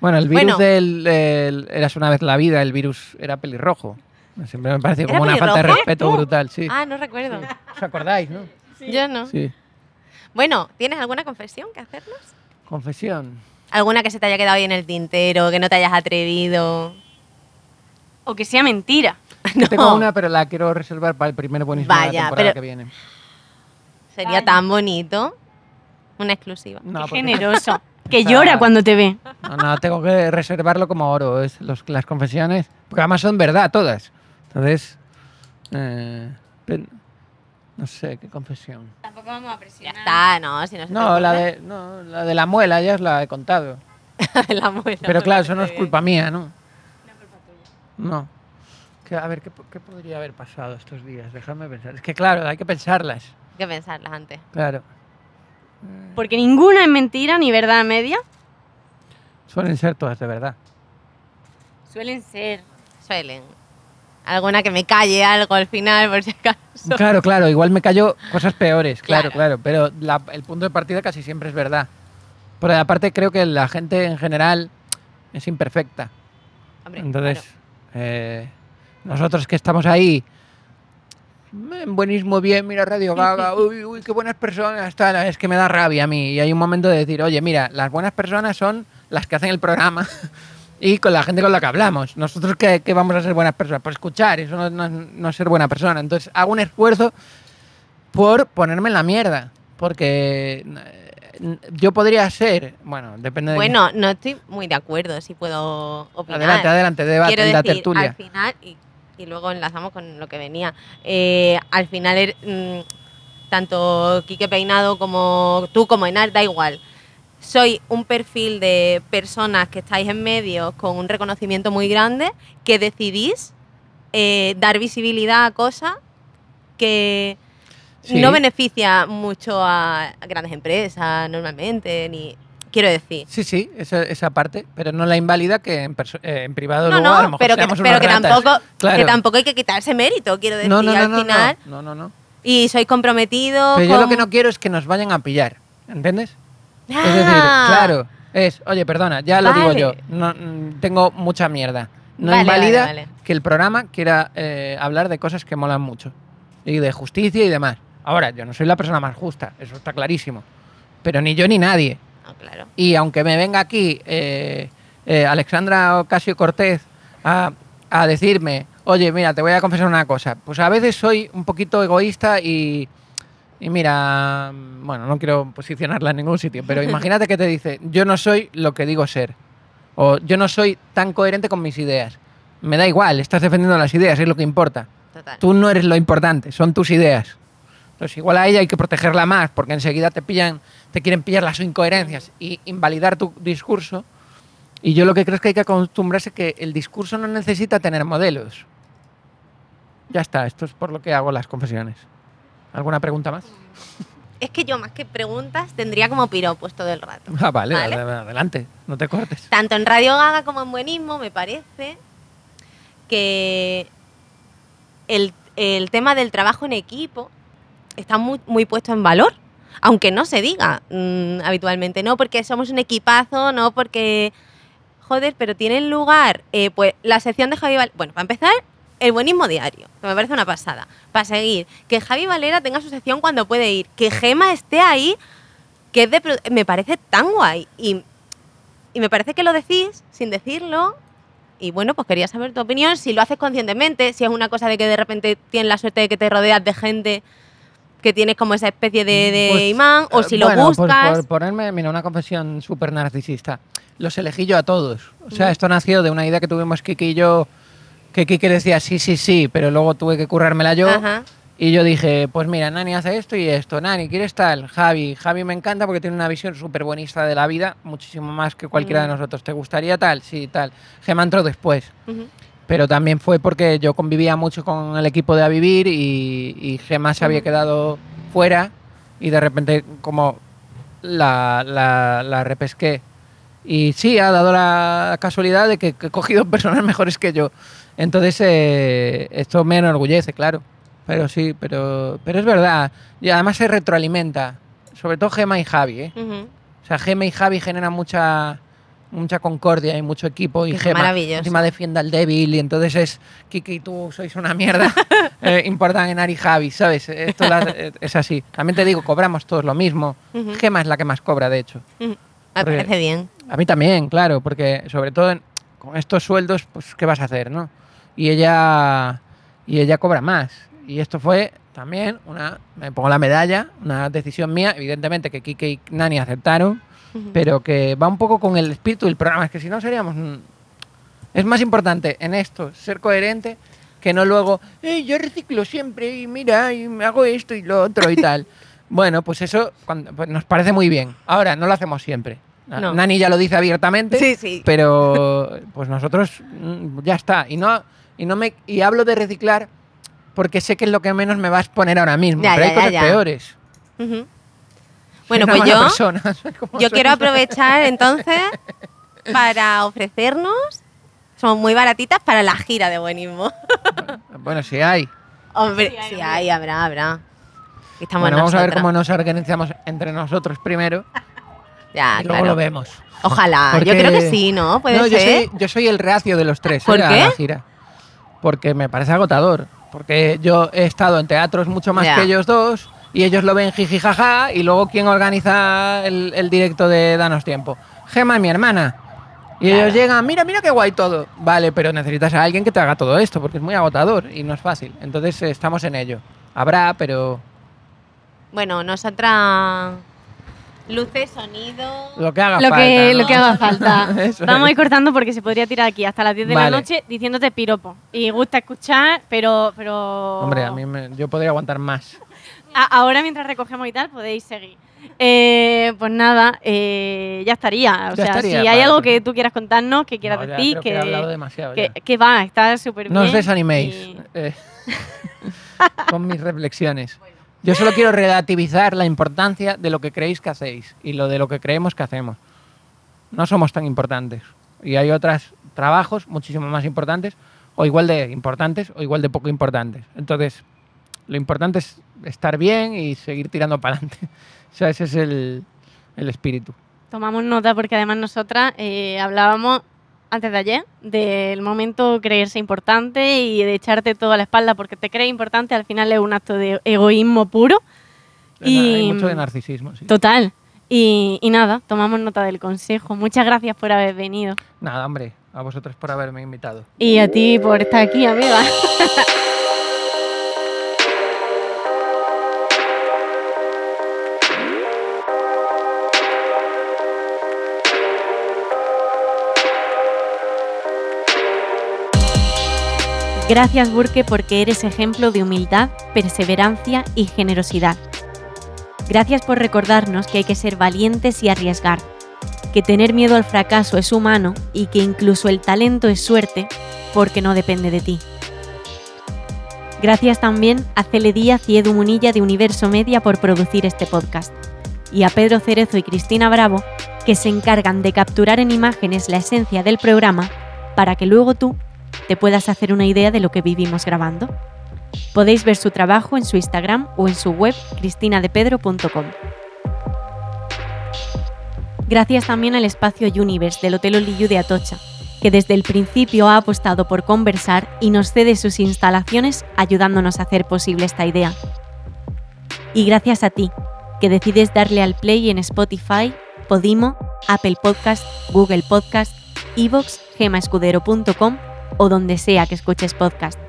Bueno, el virus Bueno. del, del Eras una vez la vida, el virus era pelirrojo. Siempre me pareció ¿Era como una falta de respeto brutal, sí. Ah, no recuerdo. ¿Os acordáis, no? Yo no. Sí. Bueno, ¿tienes alguna confesión que hacernos? Confesión. ¿Alguna que se te haya quedado ahí en el tintero, que no te hayas atrevido? O que sea mentira. Yo Tengo una, pero la quiero reservar para el primer buenísimo de la Vaya, temporada pero- que viene. Sería tan bonito. Una exclusiva. No, Qué porque- generoso. Que O sea, llora cuando te ve. No, no, tengo que reservarlo como oro, es los, las confesiones. Porque además son verdad todas. Entonces, eh, no sé, qué confesión. Tampoco vamos a Ya presionar. está, no, si no se No, la de, no, la de la muela ya os la he contado. la muela, Pero claro, eso no es culpa mía, ¿no? No. Que, a ver, ¿qué, ¿qué podría haber pasado estos días? Déjame pensar. Es que claro, hay que pensarlas. Hay que pensarlas antes. Claro. Porque ninguna es mentira ni verdad media. Suelen ser todas de verdad. Suelen ser. Suelen. Alguna que me calle algo al final, por si acaso. Claro, claro, igual me cayó cosas peores, claro, Claro. claro, pero la- el punto de partida casi siempre es verdad. Pero aparte creo que la gente en general es imperfecta. Hombre, Entonces, eh, nosotros que estamos ahí, "Mm, buenísimo, bien, mira Radio Gaga, uy, uy, qué buenas personas, tal, es que me da rabia a mí. Y hay un momento de decir, oye, mira, las buenas personas son las que hacen el programa y con la gente con la que hablamos. Nosotros que, vamos a ser buenas personas, por escuchar, eso no, no es- no es ser buena persona. Entonces, hago un esfuerzo por ponerme en la mierda, porque eh, yo podría ser, bueno, depende de... Bueno, no estoy muy de acuerdo, si puedo opinar. Adelante, adelante, debate, Quiero la decir, tertulia. al final, y, y luego enlazamos con lo que venía, eh, al final, er- mm, tanto Quique Peinado como tú, como Enar, da igual. Soy un perfil de personas que estáis en medios con un reconocimiento muy grande, que decidís eh, dar visibilidad a cosas que Sí. no beneficia mucho a, grandes empresas normalmente, ni quiero decir. Sí, sí, esa, esa parte, pero no la invalida que en, eh, en privado No, luego a lo no, mejor pero que, seamos pero unos que ratas. tampoco, Claro. que tampoco hay que quitarse mérito, quiero decir, no, no, no, al no, final. no, no, no. Y sois comprometidos Pero yo lo que no quiero es que nos vayan a pillar, ¿entiendes? Ah, Es decir, claro, Es, oye, perdona, ya lo digo yo, no, mm, tengo mucha mierda. No Vale, invalida vale, que el programa quiera eh, hablar de cosas que molan mucho. Y de justicia y demás. Ahora, yo no soy la persona más justa, eso está clarísimo. Pero ni yo ni nadie. Ah, claro. Y aunque me venga aquí eh, eh, Alexandra Ocasio Cortez a, a decirme, oye, mira, te voy a confesar una cosa, pues a veces soy un poquito egoísta y, y mira, bueno, no quiero posicionarla en ningún sitio, pero imagínate que te dice, yo no soy lo que digo ser, o yo no soy tan coherente con mis ideas. Me da igual, estás defendiendo las ideas, es lo que importa. Total. Tú no eres lo importante, son tus ideas. Entonces, igual a ella hay que protegerla más, porque enseguida te pillan, te quieren pillar las incoherencias y invalidar tu discurso. Y yo lo que creo es que hay que acostumbrarse que el discurso no necesita tener modelos. Ya está, esto es por lo que hago las confesiones. ¿Alguna pregunta más? Es que yo más que preguntas tendría como piropos todo el rato. Ah, vale, Vale. ade- adelante, no te cortes. Tanto en Radio Gaga como en Buenismo me parece que el, el tema del trabajo en equipo está muy, muy puesto en valor, aunque no se diga mm, habitualmente, no porque somos un equipazo, no porque... Joder, pero tiene lugar eh, pues la sección de Javi Valera. Bueno, para empezar, el buenismo diario, que me parece una pasada. Para seguir, que Javi Valera tenga su sección cuando puede ir, que Gema esté ahí, que es de me parece tan guay. Y, y me parece que lo decís sin decirlo. Y bueno, pues quería saber tu opinión, si lo haces conscientemente, si es una cosa de que de repente tienes la suerte de que te rodeas de gente que tienes como esa especie de, de Pues, imán, o eh, si lo bueno, buscas. por ponerme, mira, una confesión súper narcisista. Los elegí yo a todos. O sea, esto nació de una idea que tuvimos Kiki y yo, que Kiki decía sí, sí, sí, pero luego tuve que currármela yo. Ajá. Y yo dije, pues mira, Nani hace esto y esto. Nani, ¿quieres tal? Javi. Javi me encanta porque tiene una visión súper buenista de la vida, muchísimo más que cualquiera de Mm. nosotros. ¿Te gustaría tal? Sí, tal. Gema entró después. Pero también fue porque yo convivía mucho con el equipo de A Vivir y, y Gema se había quedado fuera y de repente como la, la, la repesqué. Y sí, ha dado la casualidad de que, que he cogido personas mejores que yo. Entonces, eh, esto me enorgullece, claro. Pero sí, pero, pero es verdad. Y además se retroalimenta. Sobre todo Gema y Javi, ¿eh? O sea, Gema y Javi generan mucha mucha concordia y mucho equipo y Gema encima defiende al débil y entonces es Kiki y tú sois una mierda eh, importan en Ari y Javi, ¿sabes? Esto la- es así. También te digo, cobramos todos lo mismo. Ujú. Gema es la que más cobra, de hecho. Me parece bien. A mí también, claro, porque sobre todo en- con estos sueldos, pues ¿qué vas a hacer, no? Y ella y ella cobra más. Y esto fue también una, me pongo la medalla, una decisión mía, evidentemente que Kike y Nani aceptaron, Ujú. pero que va un poco con el espíritu del programa, es que si no seríamos... un- Es más importante en esto ser coherente que no luego, "Eh, yo reciclo siempre y mira, y me hago esto y lo otro y tal. bueno, pues eso cuando- pues nos parece muy bien. Ahora, no lo hacemos siempre. No. Nani ya lo dice abiertamente, Sí, sí. pero pues nosotros mm, ya está. Y no, y no me y hablo de reciclar porque sé que es lo que menos me vas a poner ahora mismo. Ya, pero hay ya, cosas ya. peores. Bueno, pues yo, persona, yo quiero aprovechar entonces para ofrecernos, somos muy baratitas para la gira de buenismo. Bueno, si hay. Hombre, sí, hay, habrá, habrá. Estamos bueno, vamos a ver cómo nos organizamos entre nosotros primero Ya, y luego claro. lo vemos. Ojalá, Porque- yo creo que sí, ¿no? Puede No, yo ser. soy, yo soy el reacio de los tres ¿Por ¿eh? a qué? la gira. Porque me parece agotador. Porque yo he estado en teatros mucho más que ellos dos y ellos lo ven jiji jaja y luego ¿quién organiza el, el directo de Danos Tiempo? Gema y mi hermana. Y Claro. ellos llegan, mira, mira qué guay todo. Vale, pero necesitas a alguien que te haga todo esto porque es muy agotador y no es fácil. Entonces eh, estamos en ello. Habrá, pero Bueno, nosotras. Luces, sonido. lo que haga Lo falta. que, ¿no? lo que haga falta. Vamos a ir cortando porque se podría tirar aquí hasta las 10 de Vale. la noche diciéndote piropo. Y gusta escuchar, pero. pero... Hombre, a mí me- yo podría aguantar más. A- ahora, mientras recogemos y tal, podéis seguir. Eh, pues nada, eh, ya estaría. O Ya sea, estaría, si hay algo que tú quieras contarnos, que quieras No, ya decir, que he hablado demasiado que, que va, está súper bien. No os desaniméis y- eh, con mis reflexiones. Yo solo quiero relativizar la importancia de lo que creéis que hacéis y lo de lo que creemos que hacemos. No somos tan importantes. Y hay otros trabajos muchísimo más importantes, o igual de importantes, o igual de poco importantes. Entonces, lo importante es estar bien y seguir tirando para adelante. O sea, ese es el, el espíritu. tomamos nota porque además nosotras eh, hablábamos antes de ayer del momento creerse importante y de echarte todo a la espalda porque te crees importante, al final es un acto de egoísmo puro. Y, Hay mucho de narcisismo, sí. Total. Y, y nada, tomamos nota del consejo. Muchas gracias por haber venido. Nada, hombre, a vosotros por haberme invitado. Y a ti por estar aquí, amiga. Gracias, Burke, porque eres ejemplo de humildad, perseverancia y generosidad. Gracias por recordarnos que hay que ser valientes y arriesgar, que tener miedo al fracaso es humano y que incluso el talento es suerte porque no depende de ti. Gracias también a Cele Díaz y Edu Munilla de Universo Media por producir este podcast, y a Pedro Cerezo y Cristina Bravo, que se encargan de capturar en imágenes la esencia del programa para que luego tú te puedas hacer una idea de lo que vivimos grabando. Podéis ver su trabajo en su Instagram o en su web cristinadepedro.com. Gracias también al espacio Universe del Hotel Oliyu de Atocha, que desde el principio ha apostado por conversar y nos cede sus instalaciones ayudándonos a hacer posible esta idea. Y gracias a ti, que decides darle al play en Spotify, Podimo, Apple Podcast, Google Podcast, Evox, gemaescudero.com o donde sea que escuches podcast.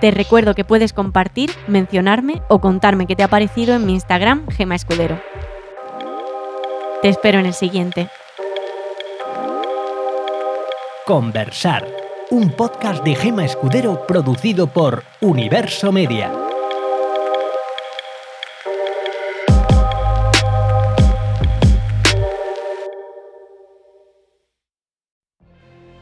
Te recuerdo que puedes compartir, mencionarme o contarme qué te ha parecido en mi Instagram, Gema Escudero. Te espero en el siguiente. Conversar, un podcast de Gema Escudero producido por Universo Media.